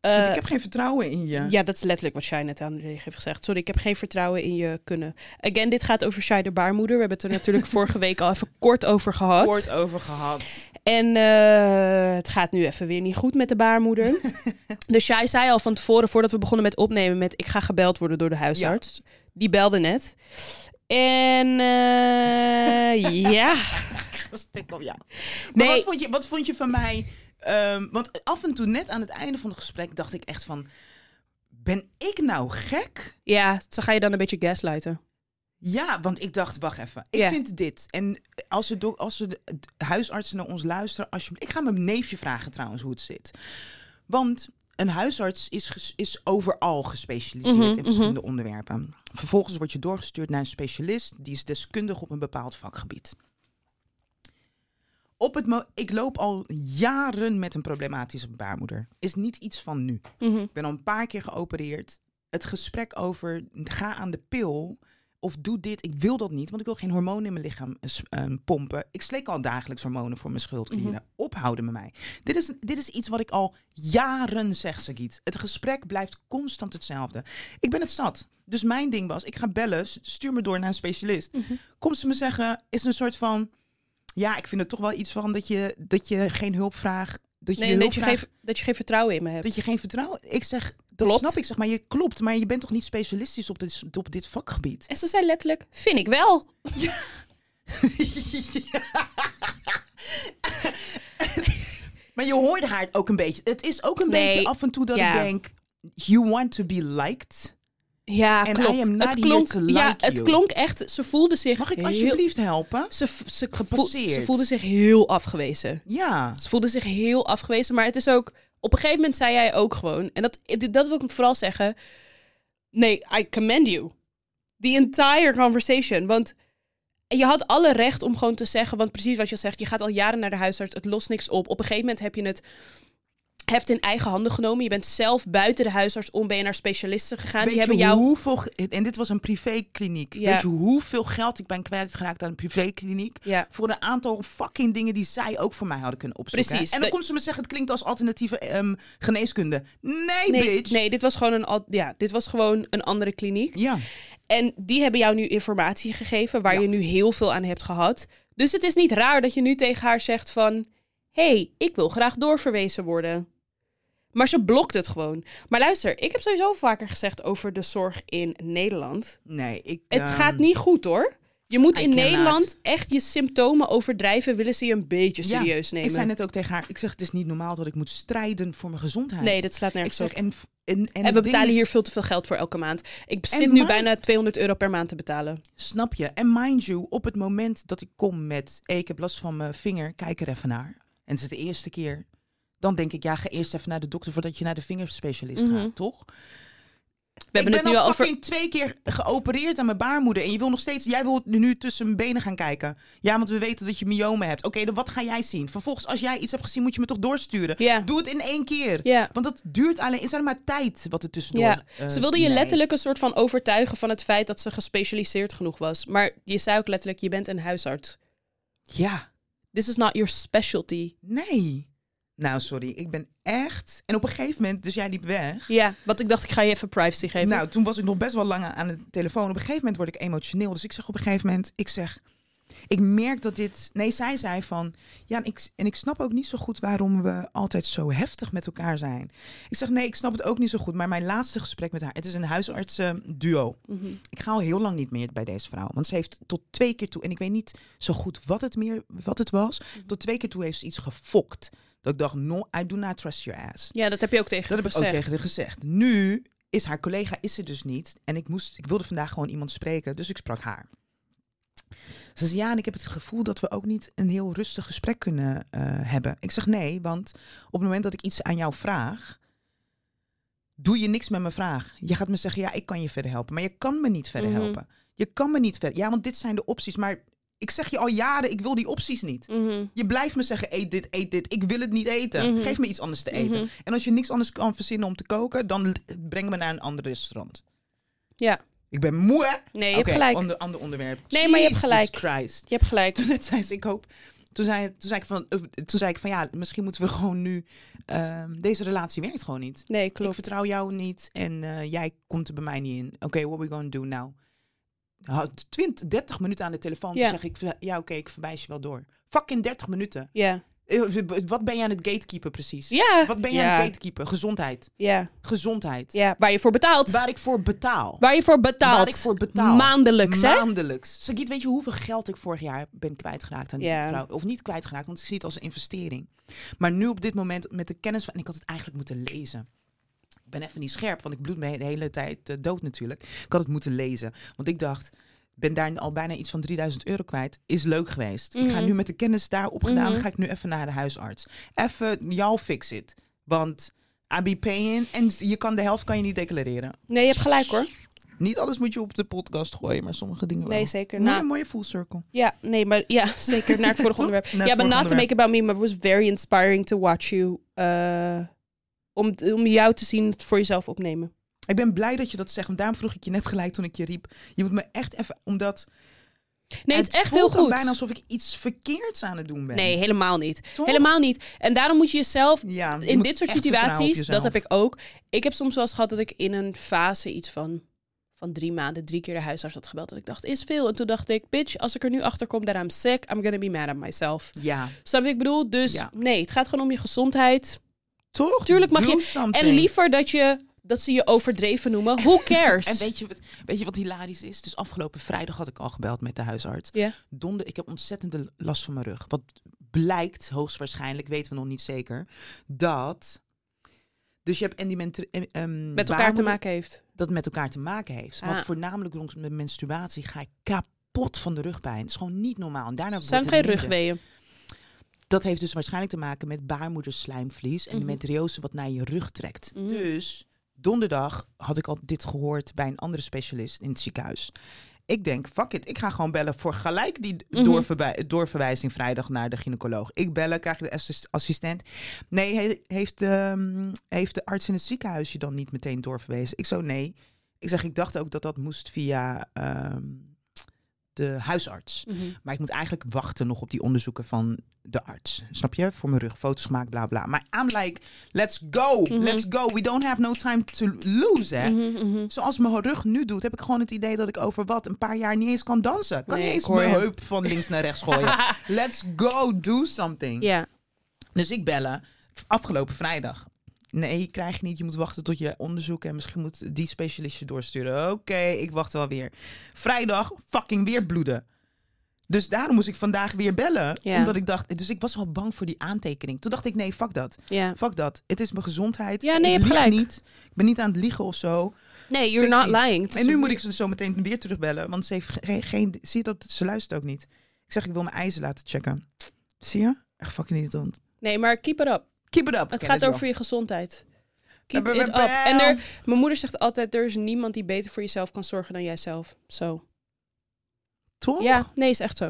Want eh, ik heb geen vertrouwen in je. Ja, dat is letterlijk wat Shai net aan de heeft gezegd. Sorry, ik heb geen vertrouwen in je kunnen. Again, dit gaat over Shai de baarmoeder. We hebben het er natuurlijk vorige week al even kort over gehad. Kort over gehad. En eh, het gaat nu even weer niet goed met de baarmoeder. dus Shai zei al van tevoren, voordat we begonnen met opnemen, met ik ga gebeld worden door de huisarts. Die belde net. En eh, ja, Stuk op jou. Maar Nee. wat, vond je, wat vond je van mij? Ehm, want af en toe, net aan het einde van het gesprek, dacht ik echt van... Ben ik nou gek? ja, zo ga je dan een beetje gaslighten. Ja, want ik dacht, wacht even. Ik vind dit. En als de, als de huisartsen naar ons luisteren, alsjeblieft. Ik ga mijn neefje vragen trouwens hoe het zit. Want een huisarts is, is overal gespecialiseerd Mhm, in verschillende onderwerpen. Vervolgens word je doorgestuurd naar een specialist. Die is deskundig op een bepaald vakgebied. Op het ik loop al jaren met een problematische baarmoeder. Is niet iets van nu. Mhm. Ik ben al een paar keer geopereerd. Het gesprek over ga aan de pil of doe dit. Ik wil dat niet, want ik wil geen hormonen in mijn lichaam eh, s- eh, pompen. Ik slik al dagelijks hormonen voor mijn schildklieren. Mhm. Ophouden met mij. Dit is, dit is iets wat ik al jaren zeg, Sagiet. Het gesprek blijft constant hetzelfde. Ik ben het zat. Dus mijn ding was, ik ga bellen, stuur me door naar een specialist. Mhm. Komt ze me zeggen, is een soort van... Ja, ik vind er toch wel iets van dat je, dat je geen hulp vraagt. Dat je Nee, dat je, geen, dat je geen vertrouwen in me hebt. dat je geen vertrouwen... Ik zeg, dat Klopt. snap ik, zeg maar. Je klopt, maar je bent toch niet specialistisch op dit, op dit vakgebied? En ze zei letterlijk, vind ik wel. maar je hoorde haar ook een beetje. Het is ook een Nee, beetje af en toe dat ja. ik denk... You want to be liked. Ja, En klopt. Het klonk, ja, het klonk echt. Ze voelde zich. Mag ik heel- alsjeblieft helpen? Ze, ze, Gepasseerd. ze voelde zich heel afgewezen. Ja. Ze voelde zich heel afgewezen. Maar het is ook. Op een gegeven moment zei jij ook gewoon. En dat, dat wil ik vooral zeggen. Nee, I commend you. The entire conversation. Want je had alle recht om gewoon te zeggen. Want precies wat je zegt. Je gaat al jaren naar de huisarts. Het lost niks op. Op een gegeven moment heb je het heft in eigen handen genomen. Je bent zelf buiten de huisarts om ben je naar specialisten gegaan. Weet die hebben je jou. hoeveel... En dit was een privékliniek. Ja. Weet je hoeveel geld ik ben kwijtgeraakt aan een privékliniek? Ja. Voor een aantal fucking dingen die zij ook voor mij hadden kunnen opzoeken. Precies. En dan komt ze me zeggen, het klinkt als alternatieve ehm, geneeskunde. Nee, Nee, bitch. nee, dit was gewoon een, al- ja, dit was gewoon een andere kliniek. Ja. En die hebben jou nu informatie gegeven waar Ja. je nu heel veel aan hebt gehad. Dus het is niet raar dat je nu tegen haar zegt van... hey, ik wil graag doorverwezen worden. Maar ze blokt het gewoon. Maar luister, ik heb sowieso vaker gezegd over de zorg in Nederland. Nee, ik... Het ehm, gaat niet goed hoor. Je moet I in cannot. Nederland echt je symptomen overdrijven... willen ze je een beetje Ja, serieus nemen. Ik zei net ook tegen haar, ik zeg, het is niet normaal dat ik moet strijden voor mijn gezondheid. Nee, dat slaat ik nergens zeg, op. en, en, en, we betalen is- hier veel te veel geld voor elke maand. Ik En zit nu bijna 200 euro per maand te betalen. Snap je? En mind you, op het moment dat ik kom met... Hey, ik heb last van mijn vinger, kijk er even naar. En het is de eerste keer. Dan denk ik, ja, ga eerst even naar de dokter voordat je naar de vingerspecialist Mhm. gaat, toch? We hebben ik het ben nu al over... fucking twee keer geopereerd aan mijn baarmoeder. En je wil nog steeds, jij wil nu tussen mijn benen gaan kijken. Ja, want we weten dat je myomen hebt. Oké, dan wat ga jij zien? Vervolgens, als jij iets hebt gezien, moet je me toch doorsturen. Ja. Doe het in één keer. Ja. Want dat duurt alleen, is alleen maar tijd wat er tussendoor Ja, eh, Ze wilde je nee. letterlijk een soort van overtuigen van het feit dat ze gespecialiseerd genoeg was. Maar je zei ook letterlijk, je bent een huisarts. Ja, This is not your specialty. nee. Nou, sorry, ik ben echt... En op een gegeven moment, dus jij liep weg. Ja, want ik dacht, ik ga je even privacy geven. Nou, toen was ik nog best wel lang aan de telefoon. Op een gegeven moment word ik emotioneel. Dus ik zeg op een gegeven moment, ik zeg, ik merk dat dit. Nee, zij zei van, ja, en ik, en ik snap ook niet zo goed waarom we altijd zo heftig met elkaar zijn. Ik zeg, nee, ik snap het ook niet zo goed. Maar mijn laatste gesprek met haar, het is een huisarts-duo. Mhm. Ik ga al heel lang niet meer bij deze vrouw. Want ze heeft tot twee keer toe, en ik weet niet zo goed wat het, meer, wat het was. Mhm. Tot twee keer toe heeft ze iets gefokt. Dat ik dacht, no, I do not trust your ass. Ja, dat heb je ook tegen Dat heb ik ook tegen haar gezegd. Nu is haar collega is er dus niet. En ik, moest, ik wilde vandaag gewoon iemand spreken, dus ik sprak haar. Ze zei, ja, en ik heb het gevoel dat we ook niet een heel rustig gesprek kunnen eh, hebben. Ik zeg, nee, want op het moment dat ik iets aan jou vraag, doe je niks met mijn vraag. Je gaat me zeggen, ja, ik kan je verder helpen. Maar je kan me niet verder Mhm. helpen. Je kan me niet verder... Ja, want dit zijn de opties. Maar ik zeg je al jaren, ik wil die opties niet. Mhm. Je blijft me zeggen, eet dit, eet dit. Ik wil het niet eten. Mhm. Geef me iets anders te eten. Mhm. En als je niks anders kan verzinnen om te koken, dan breng me naar een ander restaurant. Ja. Ik ben moe, hè? Nee, je hebt gelijk. Ander, ander onderwerp. Nee, maar je hebt gelijk. Christ. Je hebt gelijk. Toen net zei ze, ik hoop... Toen zei, toen, zei ik van, eh, toen zei ik van, ja, misschien moeten we gewoon nu... ehm, deze relatie werkt gewoon niet. Nee, Ik klopt. vertrouw jou niet en eh, jij komt er bij mij niet in. Oké, what we gonna do now? Had 20, 30 minuten aan de telefoon. Toen zeg ik, ja oké, ik verwijs je wel door. Fucking 30 minuten. Ja. Eh, Wat ben je aan het gatekeeper precies? Ja. Wat ben je aan het gatekeeper? Gezondheid. Ja. Gezondheid. Ja. Waar je voor betaalt. Waar ik voor betaal. Waar je voor betaalt. Waar ik voor betaal. Maandelijks, hè? Maandelijks. Sagiet, weet je hoeveel geld ik vorig jaar ben kwijtgeraakt aan die vrouw? Of niet kwijtgeraakt, want ik zie het als een investering. Maar nu op dit moment met de kennis van... En ik had het eigenlijk moeten lezen. Ik ben even niet scherp, want ik bloed me de hele tijd eh, dood natuurlijk. Ik had het moeten lezen. Want ik dacht, ik ben daar al bijna iets van 3000 euro kwijt. Is leuk geweest. Ik ga Mhm. nu met de kennis daar opgedaan, Mhm. ga ik nu even naar de huisarts. Even, jou fix it. Want I be paying. En je kan de helft kan je niet declareren. Nee, je hebt gelijk hoor. Niet alles moet je op de podcast gooien, maar sommige dingen wel. Nee, zeker. Nou, mooie full circle. ja, nee, maar ja, zeker naar het vorige onderwerp. Ja, but vorige not to make about me, but it was very inspiring to watch you. eh, om, om jou te zien het voor jezelf opnemen. Ik ben blij dat je dat zegt. Want daarom vroeg ik je net gelijk toen ik je riep. Je moet me echt even, omdat... Nee, het is echt heel goed. bijna alsof ik iets verkeerds aan het doen ben. Nee, helemaal niet. Toch? Helemaal niet. En daarom moet je jezelf Ja, je in dit soort situaties, dat heb ik ook. Ik heb soms wel eens gehad dat ik in een fase iets van, van drie maanden, drie keer de huisarts had gebeld. Dat ik dacht, is veel. En toen dacht ik, bitch, als ik er nu achter kom dat I'm sick, I'm gonna be mad at myself. Ja, Snap je ik bedoel? Dus Ja. nee, het gaat gewoon om je gezondheid. Toch? Tuurlijk mag je- something. En liever dat, je, dat ze je overdreven noemen. Who cares? En weet je, wat, weet je wat hilarisch is? Dus afgelopen vrijdag had ik al gebeld met de huisarts. Ja. Donder, ik heb ontzettende last van mijn rug. Wat blijkt, hoogstwaarschijnlijk, weten we nog niet zeker, dat... Dus je hebt endiment, eh, ehm, Met elkaar te maken heeft. dat met elkaar te maken heeft. Want Ah. voornamelijk rond mijn menstruatie ga ik kapot van de rugpijn. Het is gewoon niet normaal. En daarna Het zijn geen rugweeën. Dat heeft dus waarschijnlijk te maken met baarmoederslijmvlies en de Mhm. metriose wat naar je rug trekt. Mhm. Dus donderdag had ik al dit gehoord bij een andere specialist in het ziekenhuis. Ik denk, fuck it, ik ga gewoon bellen voor gelijk die Mhm. doorverwij- doorverwijzing vrijdag naar de gynaecoloog. Ik bellen, krijg je de assist- assistent. Nee, he- heeft, ehm, heeft de arts in het ziekenhuis je dan niet meteen doorverwezen? Ik zo, nee. Ik zeg, ik dacht ook dat dat moest via ehm, de huisarts. Mhm. Maar ik moet eigenlijk wachten nog op die onderzoeken van de arts. Snap je? Voor mijn rug, foto's gemaakt, bla bla. Maar I'm like, let's go, Mhm. let's go. We don't have no time to lose, hè. Mhm. Zoals mijn rug nu doet, heb ik gewoon het idee dat ik over wat een paar jaar niet eens kan dansen. Kan Nee, niet eens mijn heup van links naar rechts gooien. Let's go, do something. Ja. Dus ik bellen afgelopen vrijdag. Nee, krijg je niet. Je moet wachten tot je onderzoek en misschien moet die specialist je doorsturen. Oké, ik wacht wel weer. Vrijdag fucking weer bloeden. Dus daarom moest ik vandaag weer bellen. Ja. Omdat ik dacht, dus ik was al bang voor die aantekening. Toen dacht ik, nee, fuck dat. ja. Fuck dat. Het is mijn gezondheid. Ja, nee, je ik hebt lieg gelijk. niet. Ik ben niet aan het liegen of zo. Nee, you're Fix not lying. En nu moet ik ze zo meteen weer terugbellen. Want ze heeft geen, geen... Zie je dat? Ze luistert ook niet. Ik zeg, ik wil mijn ijzer laten checken. Zie je? Echt fucking irritant. Nee, maar keep it up. Keep it up. Het gaat over je gezondheid. Keep it up. En er, mijn moeder zegt altijd, er is niemand die beter voor jezelf kan zorgen dan jijzelf. Zo. Toch? Ja, nee, is echt zo.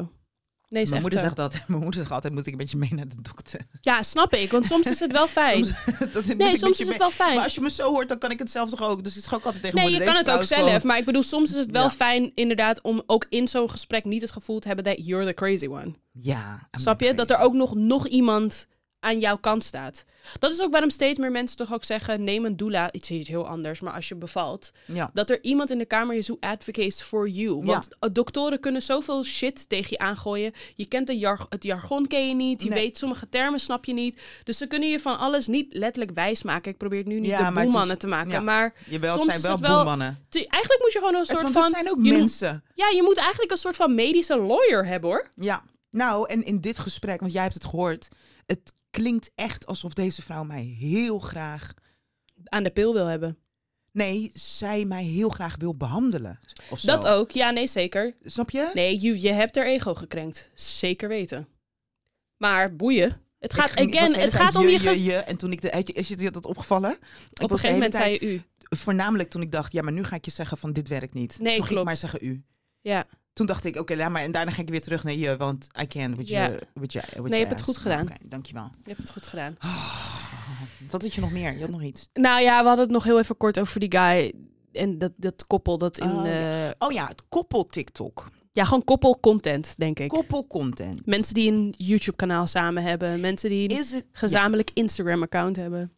Nee, is Mijn echt moeder, zo. zegt dat, mijn moeder zegt altijd, moet ik een beetje mee naar de dokter. Ja, snap ik. Want soms is het wel fijn. Soms, dat moet nee, soms is het wel fijn. Maar als je me zo hoort, dan kan ik het zelf toch ook. Dus het is ook altijd tegen Nee, je kan het ook zelf. gewoon- Maar ik bedoel, soms is het wel Ja. fijn inderdaad om ook in zo'n gesprek niet het gevoel te hebben dat you're the crazy one. Ja. I'm Snap je? crazy. Dat er ook nog, nog iemand aan jouw kant staat. Dat is ook waarom steeds meer mensen toch ook zeggen, neem een doula. Iets heel anders, maar als je bevalt. Ja. Dat er iemand in de kamer is who advocates for you. Want eh, doktoren kunnen zoveel shit tegen je aangooien. Je kent de jar het jargon ken je niet. Je Nee. weet sommige termen snap je niet. Dus ze kunnen je van alles niet letterlijk wijs maken. Ik probeer het nu niet Ja, de is- boelmannen te maken. ja. Maar Jawel, soms zijn wel wel- boelmannen. eigenlijk moet je gewoon een soort want van... het zijn ook mensen. Ja, je moet eigenlijk een soort van medische lawyer hebben hoor. Ja. Nou, en in dit gesprek, want jij hebt het gehoord. Het klinkt echt alsof deze vrouw mij heel graag... Aan de pil wil hebben. Nee, zij mij heel graag wil behandelen. Of zo. Dat ook. Ja, nee, zeker. Snap je? Nee, je, je hebt er ego gekrenkt. Zeker weten. Maar boeien. Het gaat, ging- again, het gaat om je... je, je. En toen ik de... Is je dat opgevallen? Op een gegeven moment tijd- zei je u. Voornamelijk toen ik dacht, ja, maar nu ga ik je zeggen van dit werkt niet. Nee, toen ging ik klopt. maar zeggen u. Ja. Toen dacht ik, oké, laat maar. En daarna ga ik weer terug naar je, want I can with Ja. you. With you with Nee, je hebt het goed gedaan. Oké, dankjewel. Je hebt het goed gedaan. Wat had je nog meer? Je had nog iets. Nou ja, we hadden het nog heel even kort over die guy. En dat, dat koppel dat in... Oh, eh, Oh ja, het koppel TikTok. ja, gewoon koppel content, denk ik. Koppel content. Mensen die een YouTube kanaal samen hebben. Mensen die een it... gezamenlijk Instagram account hebben.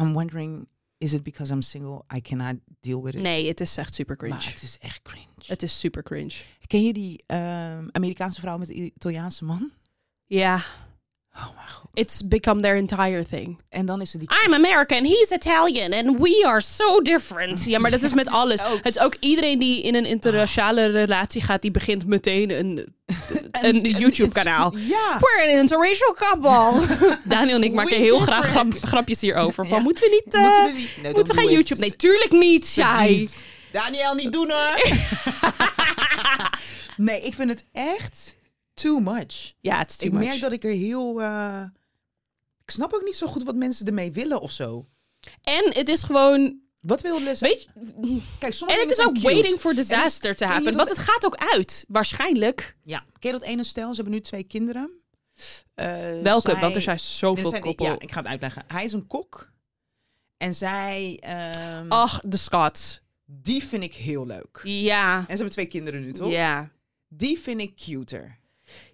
I'm wondering, is it because I'm single? I cannot deal with it. Nee, het is echt super cringe. Maar het is echt cringe. Het is super cringe. Ken je die ehm, Amerikaanse vrouw met de Italiaanse man? Ja, Oh mijn god. it's become their entire thing. En dan is er die... I'm American, he's Italian and we are so different. Ja, maar dat is met alles. ook. Het is ook iedereen die in een interraciale relatie gaat, die begint meteen een, een YouTube-kanaal. Ja. We're an interracial couple. Daniel en ik maken heel graag grap- grapjes hierover. Van, Ja. moeten we niet... eh, Moeten we niet? Nee, moeten we gaan. YouTube? Nee, tuurlijk niet, Shai. Niet. Daniel, niet doen hoor. nee, ik vind het echt too much. Ja, het is too ik much. merk dat ik er heel... eh, ik snap ook niet zo goed wat mensen ermee willen of zo. En het is gewoon... Wat wil Les? Weet je, Kijk, sommige en het is ook cute. waiting for disaster te happen. Want het gaat ook uit, waarschijnlijk. Ja, ken je dat ene stel? Ze hebben nu twee kinderen. Eh, Welke? zij- Want er zijn zoveel zijn- koppel. Ja, ik ga het uitleggen. Hij is een kok. En zij... ehm, Ach, de Scots. Die vind ik heel leuk. Ja, En ze hebben twee kinderen nu, toch? ja, Die vind ik cuter.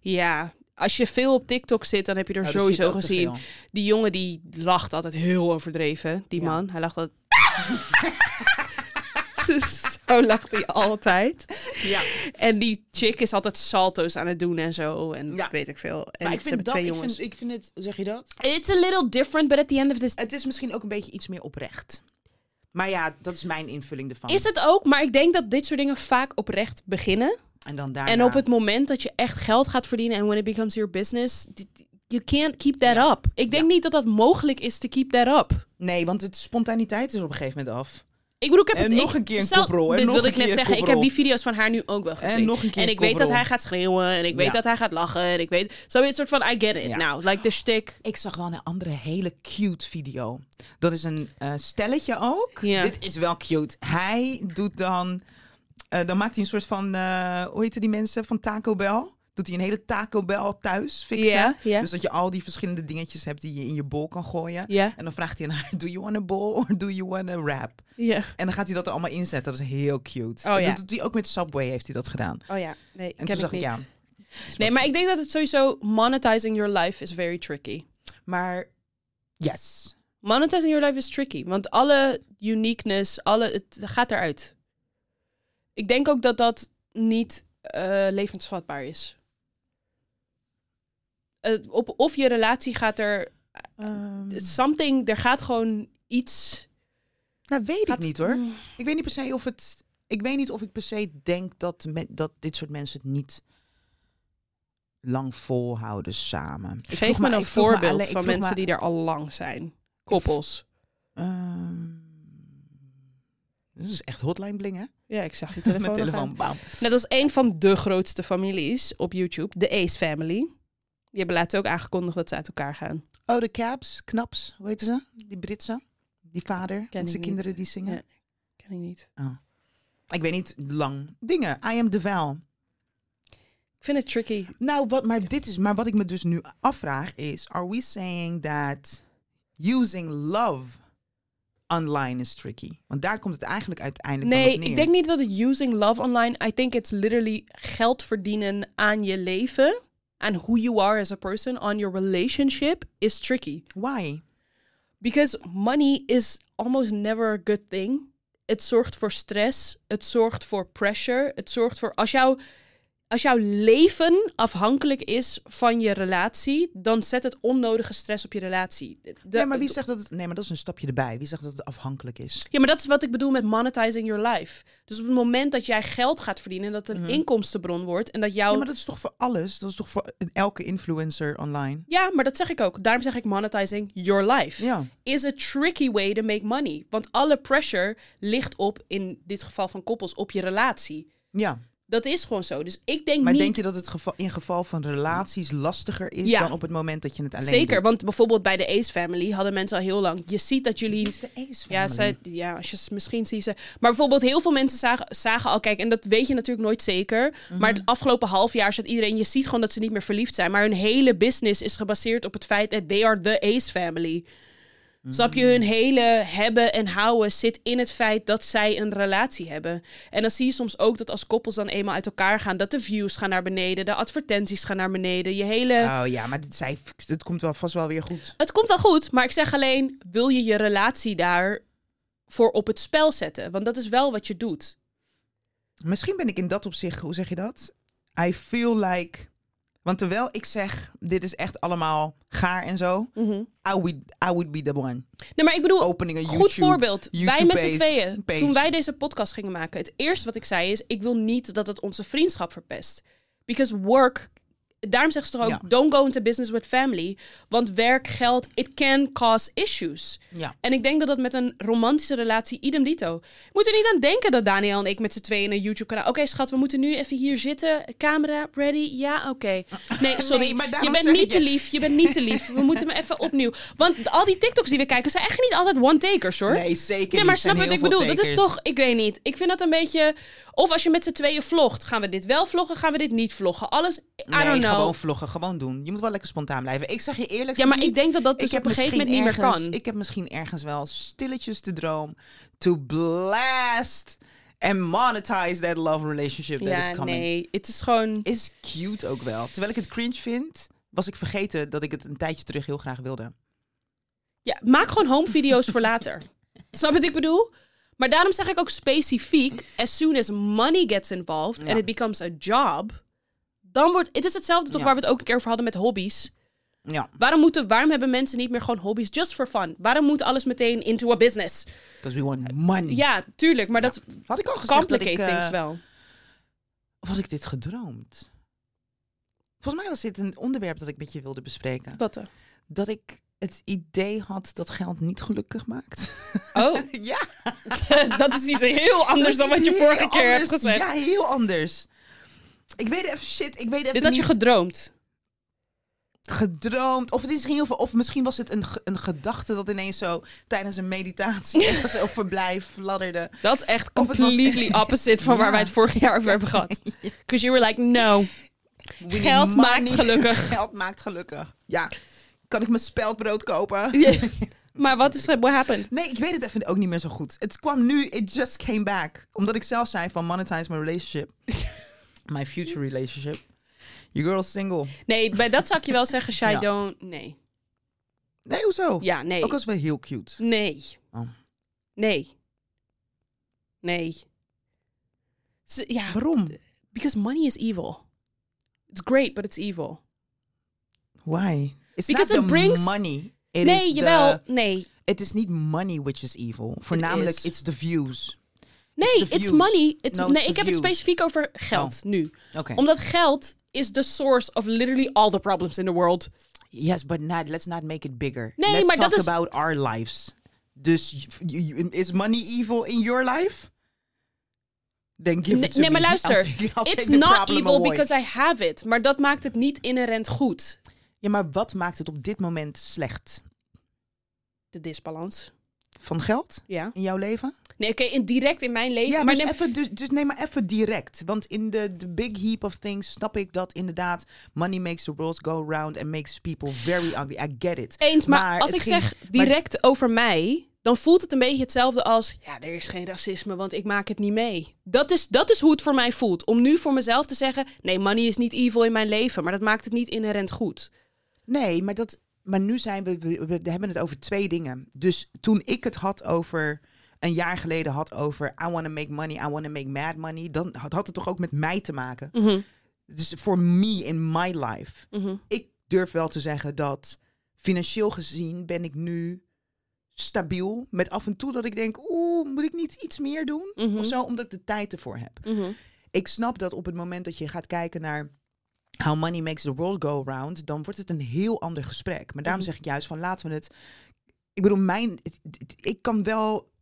Ja. Als je veel op TikTok zit, dan heb je er sowieso gezien. Die jongen die lacht altijd heel overdreven. Die Ja. man, hij lacht altijd... zo lacht hij altijd. Ja. En die chick is altijd salto's aan het doen en zo. En Ja. weet ik veel. En Maar ik ze vind dat, twee ik jongens. vind, ik vind het, zeg je dat? It's a little different, but at the end of this... Het is misschien ook een beetje iets meer oprecht. Maar ja, dat is mijn invulling ervan. Is het ook, maar ik denk dat dit soort dingen vaak oprecht beginnen. En dan daarna... En op het moment dat je echt geld gaat verdienen en when it becomes your business, you can't keep that Ja. up. Ik denk niet dat dat mogelijk is te keep that up. Nee, want het spontaniteit is op een gegeven moment af. Ik bedoel, ik heb En het, nog ik- een keer een stel- koprol, en Dit wilde een ik net zeggen. Ik heb die video's van haar nu ook wel gezien. nog een keer en ik weet dat hij gaat schreeuwen en ik weet Ja. dat hij gaat lachen en ik weet zo een soort van I get it Ja. now. Like the shtick. Ik zag wel een andere hele cute video. Dat is een eh, stelletje ook. Ja. Dit is wel cute. Hij doet dan... eh, dan maakt hij een soort van... eh, hoe heette die mensen van Taco Bell? Doet hij een hele Taco Bell thuis fixen. Dus dat je al die verschillende dingetjes hebt die je in je bol kan gooien. En dan vraagt hij aan haar, do you want a bowl or do you want a wrap? ja. En dan gaat hij dat er allemaal inzetten. Dat is heel cute. Oh, ja. Dat doet hij ook met Subway heeft hij dat gedaan. Oh ja, nee, En ken toen ik zag ik, niet. ja. Nee, maar ik denk dat het sowieso monetizing your life is very tricky. Maar, yes. Monetizing your life is tricky, want alle uniqueness, alle, het gaat eruit. Ik denk ook dat dat niet eh, levensvatbaar is. Op, of je relatie gaat er Ehm, something, er gaat gewoon iets. nou, weet Gaat, ik niet hoor. Mm, Ik weet niet per se of het. Ik weet niet of ik per se denk dat, me, dat dit soort mensen het niet lang volhouden samen. Ik Geef vroeg me een voorbeeld alleen- van mensen me- die er al lang zijn. Koppels. Ehm, dit is echt hotline bling, hè? Ja, ik zag je telefoon. Met nog telefoon, bam. Net als een van de grootste families op YouTube, de Ace Family. Die hebben laatst ook aangekondigd dat ze uit elkaar gaan. Oh, de Cabs, Knaps, hoe heten ze? Die Britse. Die vader met zijn niet. kinderen die zingen. Ja. Ken ik niet. Ik weet niet, lang. Dingen. I am Deval. Ik vind het tricky. Nou, wat, maar, dit is, maar wat ik me dus nu afvraag is... Are we saying that using love online is tricky? Want daar komt het eigenlijk uiteindelijk Nee, op neer. ik denk niet dat het using love online. I think it's literally geld verdienen aan je leven. Aan who you are as a person, on your relationship, is tricky. Why? Because money is almost never a good thing. Het zorgt voor stress. Het zorgt voor pressure. Het zorgt voor als jou, Als jouw leven afhankelijk is van je relatie, dan zet het onnodige stress op je relatie. De- nee, maar wie zegt dat het... Nee, maar dat is een stapje erbij. Wie zegt dat het afhankelijk is? Ja, maar dat is wat ik bedoel met monetizing your life. Dus op het moment dat jij geld gaat verdienen, dat het een Mhm. inkomstenbron wordt en dat jouw... Ja, maar dat is toch voor alles? Dat is toch voor elke influencer online? Ja, maar dat zeg ik ook. Daarom zeg ik monetizing your life. Ja. Is a tricky way to make money. Want alle pressure ligt op, in dit geval van koppels, op je relatie. Ja. Dat is gewoon zo. Dus ik denk Maar niet... denk je dat het geval, in geval van relaties lastiger is Ja. dan op het moment dat je het alleen Zeker, doet? want bijvoorbeeld bij de Ace Family hadden mensen al heel lang... Je ziet dat jullie... is de Ace Ja, family. zij, ja, als je misschien zie ze. Maar bijvoorbeeld heel veel mensen zagen, zagen al, kijk, en dat weet je natuurlijk nooit zeker. Maar Mhm. het afgelopen half jaar zit iedereen, je ziet gewoon dat ze niet meer verliefd zijn. Maar hun hele business is gebaseerd op het feit dat they are the Ace family. Snap je? Hun hele hebben en houden zit in het feit dat zij een relatie hebben. En dan zie je soms ook dat als koppels dan eenmaal uit elkaar gaan, dat de views gaan naar beneden, de advertenties gaan naar beneden. Je hele. Oh ja, maar dit, zij, dit komt wel vast wel weer goed. Het komt wel goed, maar ik zeg alleen, wil je je relatie daar voor op het spel zetten? Want dat is wel wat je doet. Misschien ben ik in dat opzicht, hoe zeg je dat? I feel like... Want terwijl ik zeg, dit is echt allemaal gaar en zo. I would, I would be the one. Nee, maar ik bedoel, Opening een goed YouTube. voorbeeld. wij YouTube met z'n tweeën, page. toen wij deze podcast gingen maken, het eerste wat ik zei is, ik wil niet dat het onze vriendschap verpest. Because work, daarom zeggen ze toch ook, Ja. don't go into business with family. Want werk, geld, it can cause issues. Ja. En ik denk dat dat met een romantische relatie idem dito. Je moet er niet aan denken dat Daniel en ik met z'n tweeën een YouTube-kanaal... Oké, schat, we moeten nu even hier zitten. Camera, ready? Ja, oké. Nee, sorry. Nee, je bent niet te lief. Je bent niet te lief. We moeten me even opnieuw. Want al die TikToks die we kijken zijn echt niet altijd one-takers, hoor. Nee, zeker Nee, maar snap wat ik bedoel? Dat is toch, ik weet niet. Ik vind dat een beetje. Of als je met z'n tweeën vlogt, gaan we dit wel vloggen, gaan we dit niet vloggen? Alles, I Nee, don't know. Gewoon vloggen, gewoon doen. Je moet wel lekker spontaan blijven. Ik zeg je eerlijk. ja, maar niet, ik denk dat dat dus op een gegeven moment niet meer kan. Ik heb misschien ergens wel stilletjes de droom to blast and monetize that love relationship that ja, is coming. nee, het is gewoon. Is cute ook wel. Terwijl ik het cringe vind, was ik vergeten dat ik het een tijdje terug heel graag wilde. Ja, maak gewoon home video's voor later. Snap je wat ik bedoel? Maar daarom zeg ik ook specifiek, as soon as money gets involved Ja. and it becomes a job, dan wordt het is hetzelfde toch Ja. waar we het ook een keer over hadden met hobby's. Ja, Waarom moeten, waarom hebben mensen niet meer gewoon hobby's just for fun? Waarom moet alles meteen into a business? because we want money. Ja, tuurlijk, maar dat Had ik al gezegd dat complicate ik, eh, things wel. Of had ik dit gedroomd? Volgens mij was dit een onderwerp dat ik met je wilde bespreken. Wat dan? Dat ik het idee had dat geld niet gelukkig maakt. Oh, ja. dat is iets heel anders dan wat je vorige keer hebt gezegd. Ja, heel anders. Ik weet even shit. Ik weet even Dit had je niet gedroomd. gedroomd. Of het is heel veel. Of misschien was het een, ge- een gedachte dat ineens zo tijdens een meditatie ergens zo voorbij fladderde. Dat is echt Of het was- completely opposite van waar wij het vorig jaar over hebben gehad. Because you were like, no. We need Geld maakt gelukkig. Geld maakt gelukkig. Ja. Kan ik mijn speldbrood kopen? Ja. Maar wat is what happened? Nee, ik weet het even ook niet meer zo goed. Het kwam nu, it just came back. Omdat ik zelf zei van monetize my relationship. My future relationship. Your girl is single. Nee, bij dat zou ik je wel zeggen, Shai, Ja. don't... Nee. Nee, hoezo? Ja, nee. Ook als wel heel cute. Nee. Oh. Nee. Nee. Ja, Waarom? because money is evil. It's great, but it's evil. Why? It's Because not it the brings- money. It nee, is jawel. The, Nee. het is niet money which is evil. Voornamelijk, it's the views. Nee, it's money. It's, No, nee, ik heb het specifiek over geld nu. Oké. Omdat geld is the source of literally all the problems in the world. Yes, but not, let's not make it bigger. Nee, let's maar talk dat is- about our lives. Dus is money evil in your life? Then give Nee, it to nee, maar me. luister. I'll take, I'll It's not evil away. because I have it. Maar dat maakt het niet inherent goed. Ja, maar wat maakt het op dit moment slecht? De disbalans. Van geld Ja. in jouw leven? Nee, oké, in direct in mijn leven. Ja, maar dus, neem- even, dus, dus neem maar even direct. Want in de big heap of things snap ik dat inderdaad money makes the world go round and makes people very ugly. I get it. Eens, maar, Maar als ik ging- zeg maar- direct over mij, dan voelt het een beetje hetzelfde als... Ja, er is geen racisme, want ik maak het niet mee. Dat is, dat is hoe het voor mij voelt. Om nu voor mezelf te zeggen... Nee, money is niet evil in mijn leven, maar dat maakt het niet inherent goed. Nee, maar, dat, maar nu zijn we, we, we hebben het over twee dingen. Dus toen ik het had over, een jaar geleden had over, I want to make money, I want to make mad money, dan had, had het toch ook met mij te maken. Mhm. Dus voor me in my life. Mhm. Ik durf wel te zeggen dat financieel gezien ben ik nu stabiel. Met af en toe dat ik denk, oeh, moet ik niet iets meer doen? Mhm. Of zo, omdat ik de tijd ervoor heb. Ik snap dat op het moment dat je gaat kijken naar how money makes the world go round, dan wordt het een heel ander gesprek. Maar daarom zeg ik juist van laten we het. Ik bedoel, mijn, ik kan wel.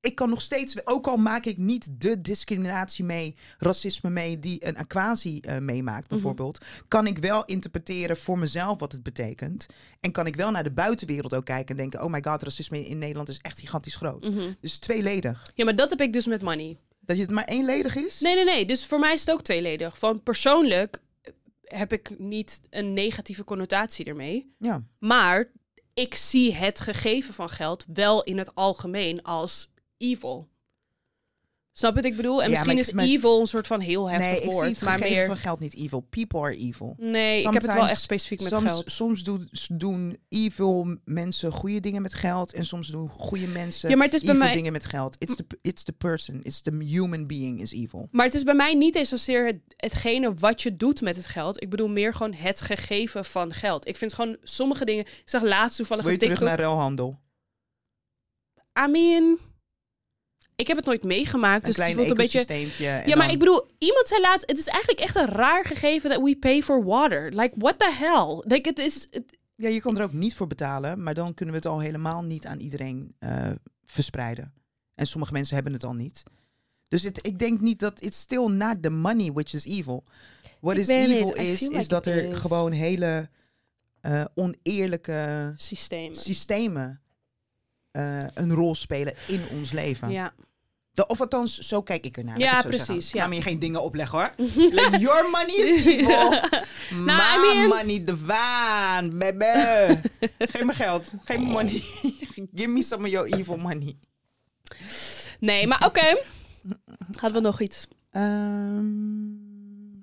Ik kan nog steeds, ook al maak ik niet de discriminatie mee, racisme mee, die een aquasi eh, meemaakt Mhm. bijvoorbeeld, kan ik wel interpreteren voor mezelf wat het betekent. En kan ik wel naar de buitenwereld ook kijken en denken, oh my god, racisme in Nederland is echt gigantisch groot. Mhm. Dus tweeledig. Ja, maar dat heb ik dus met money. Dat je het maar eenledig is? Nee, nee, nee. Dus voor mij is het ook tweeledig. Van persoonlijk heb ik niet een negatieve connotatie ermee. Ja. Maar ik zie het gegeven van geld wel in het algemeen als evil. Snap je wat ik bedoel? En Ja, misschien ik- is maar- evil een soort van heel heftig nee, ik woord. zie het maar meer. van geld niet evil. People are evil. Nee, ik heb het wel echt specifiek met soms, geld. Soms doen, doen evil mensen goede dingen met geld. En soms doen goede mensen Ja, maar het is bij mij- dingen met geld. It's the, it's the person. It's the human being is evil. Maar het is bij mij niet eens zozeer het, hetgene wat je doet met het geld. Ik bedoel meer gewoon het gegeven van geld. Ik vind gewoon sommige dingen. Ik zag laatst toevallig Wil je op terug naar ruilhandel? I mean, ik heb het nooit meegemaakt, Een dus het voelt een beetje. Ja, maar ik bedoel, iemand zei laatst, het is eigenlijk echt een raar gegeven dat we pay for water. Like, what the hell? Like, het is, Ja, je kan er ook niet voor betalen. Maar dan kunnen we het al helemaal niet aan iedereen eh, verspreiden. En sommige mensen hebben het al niet. Dus het, ik denk niet dat... It's still not the money which is evil. What Ik is evil is, is dat er is. gewoon hele eh, oneerlijke systemen. systemen eh, een rol spelen in ons leven. Ja. De, of althans, zo kijk ik ernaar. Ja, ik precies, ja. Laat me je geen dingen opleggen hoor. like, your money is evil. My Nou, I mean- money divine, baby. Geef me geld. Geef me money. Give me some of your evil money. Nee, maar oké. Hadden we nog iets? Ehm,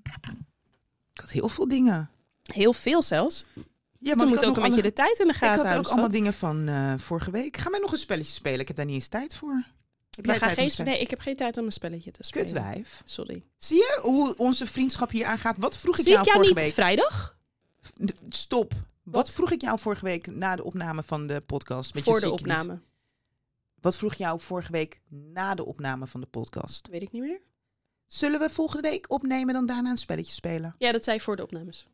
ik had heel veel dingen. Heel veel zelfs. Ja, Toen ik moet ook een beetje de tijd in de Ik gaten had ook houden. allemaal dingen van eh, vorige week. Ga mij nog een spelletje spelen. Ik heb daar niet eens tijd voor. We gaan geen, nee, ik heb geen tijd om een spelletje te spelen. Kutwijf. Sorry. Zie je hoe onze vriendschap hier aangaat? Wat vroeg ik Zie ik jou jou vorige niet week? vrijdag? Stop. Wat? vroeg ik jou vorige week na de opname van de podcast? Met je Voor de opname. Wat vroeg jou vorige week na de opname van de podcast? Weet ik niet meer. Zullen we volgende week opnemen dan daarna een spelletje spelen? Ja, dat zei ik voor de opnames.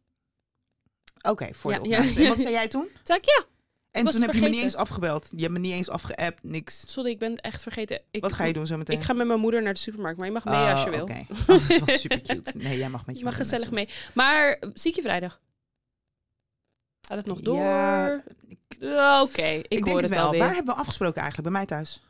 Oké, voor Ja, de ja. opname. En wat zei jij toen? Toen zei ik, ja. En toen heb je me niet eens afgebeld. Je hebt me niet eens afgeappt, niks. Sorry, ik ben het echt vergeten. Ik, Wat ga je doen zo meteen? Ik ga met mijn moeder naar de supermarkt, maar je mag mee Oh, als je wil. Oké. Oh, dat is wel super cute. Nee, jij mag met je Je mag gezellig mee. Maar eh, zie ik je vrijdag? Gaat het nog door? Ja, Ja, Oké, ik, Ik, hoor denk het het wel. alweer. Waar hebben we afgesproken eigenlijk? Bij mij thuis?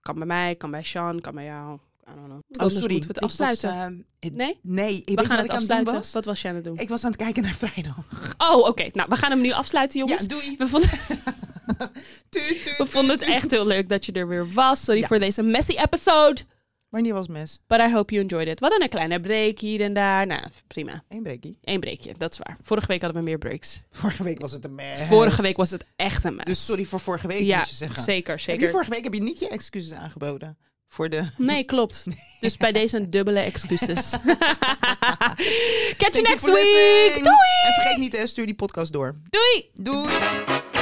Kan bij mij, kan bij Sean, kan bij jou. I don't know. Oh, Anders sorry. moeten we het was, afsluiten. ehm, nee? Nee, ik We weet gaan wat het afsluiten. was. Wat was jij aan het doen? Ik was aan het kijken naar vrijdag. Oh, oké. Nou, we gaan hem nu afsluiten, jongens. Ja, doei. We vonden, Tuut, tuut, we vonden het echt heel leuk dat je er weer was. Sorry Ja. voor deze messy episode. Wanneer was mes? But I hope you enjoyed it. Hadden een kleine break hier en daar. Nou, prima. Eén breakie. Eén breakje, dat is waar. Vorige week hadden we meer breaks. Vorige week was het een mes. Vorige week was het echt een mess. Dus sorry voor vorige week, ja, moet je zeggen. zeker, Heb je zeker. vorige week heb je niet je excuses aangeboden? Voor de... Nee, klopt. Dus bij deze een dubbele excuses. Catch you next week. Doei! En vergeet niet, hè, stuur die podcast door. Doei! Doei!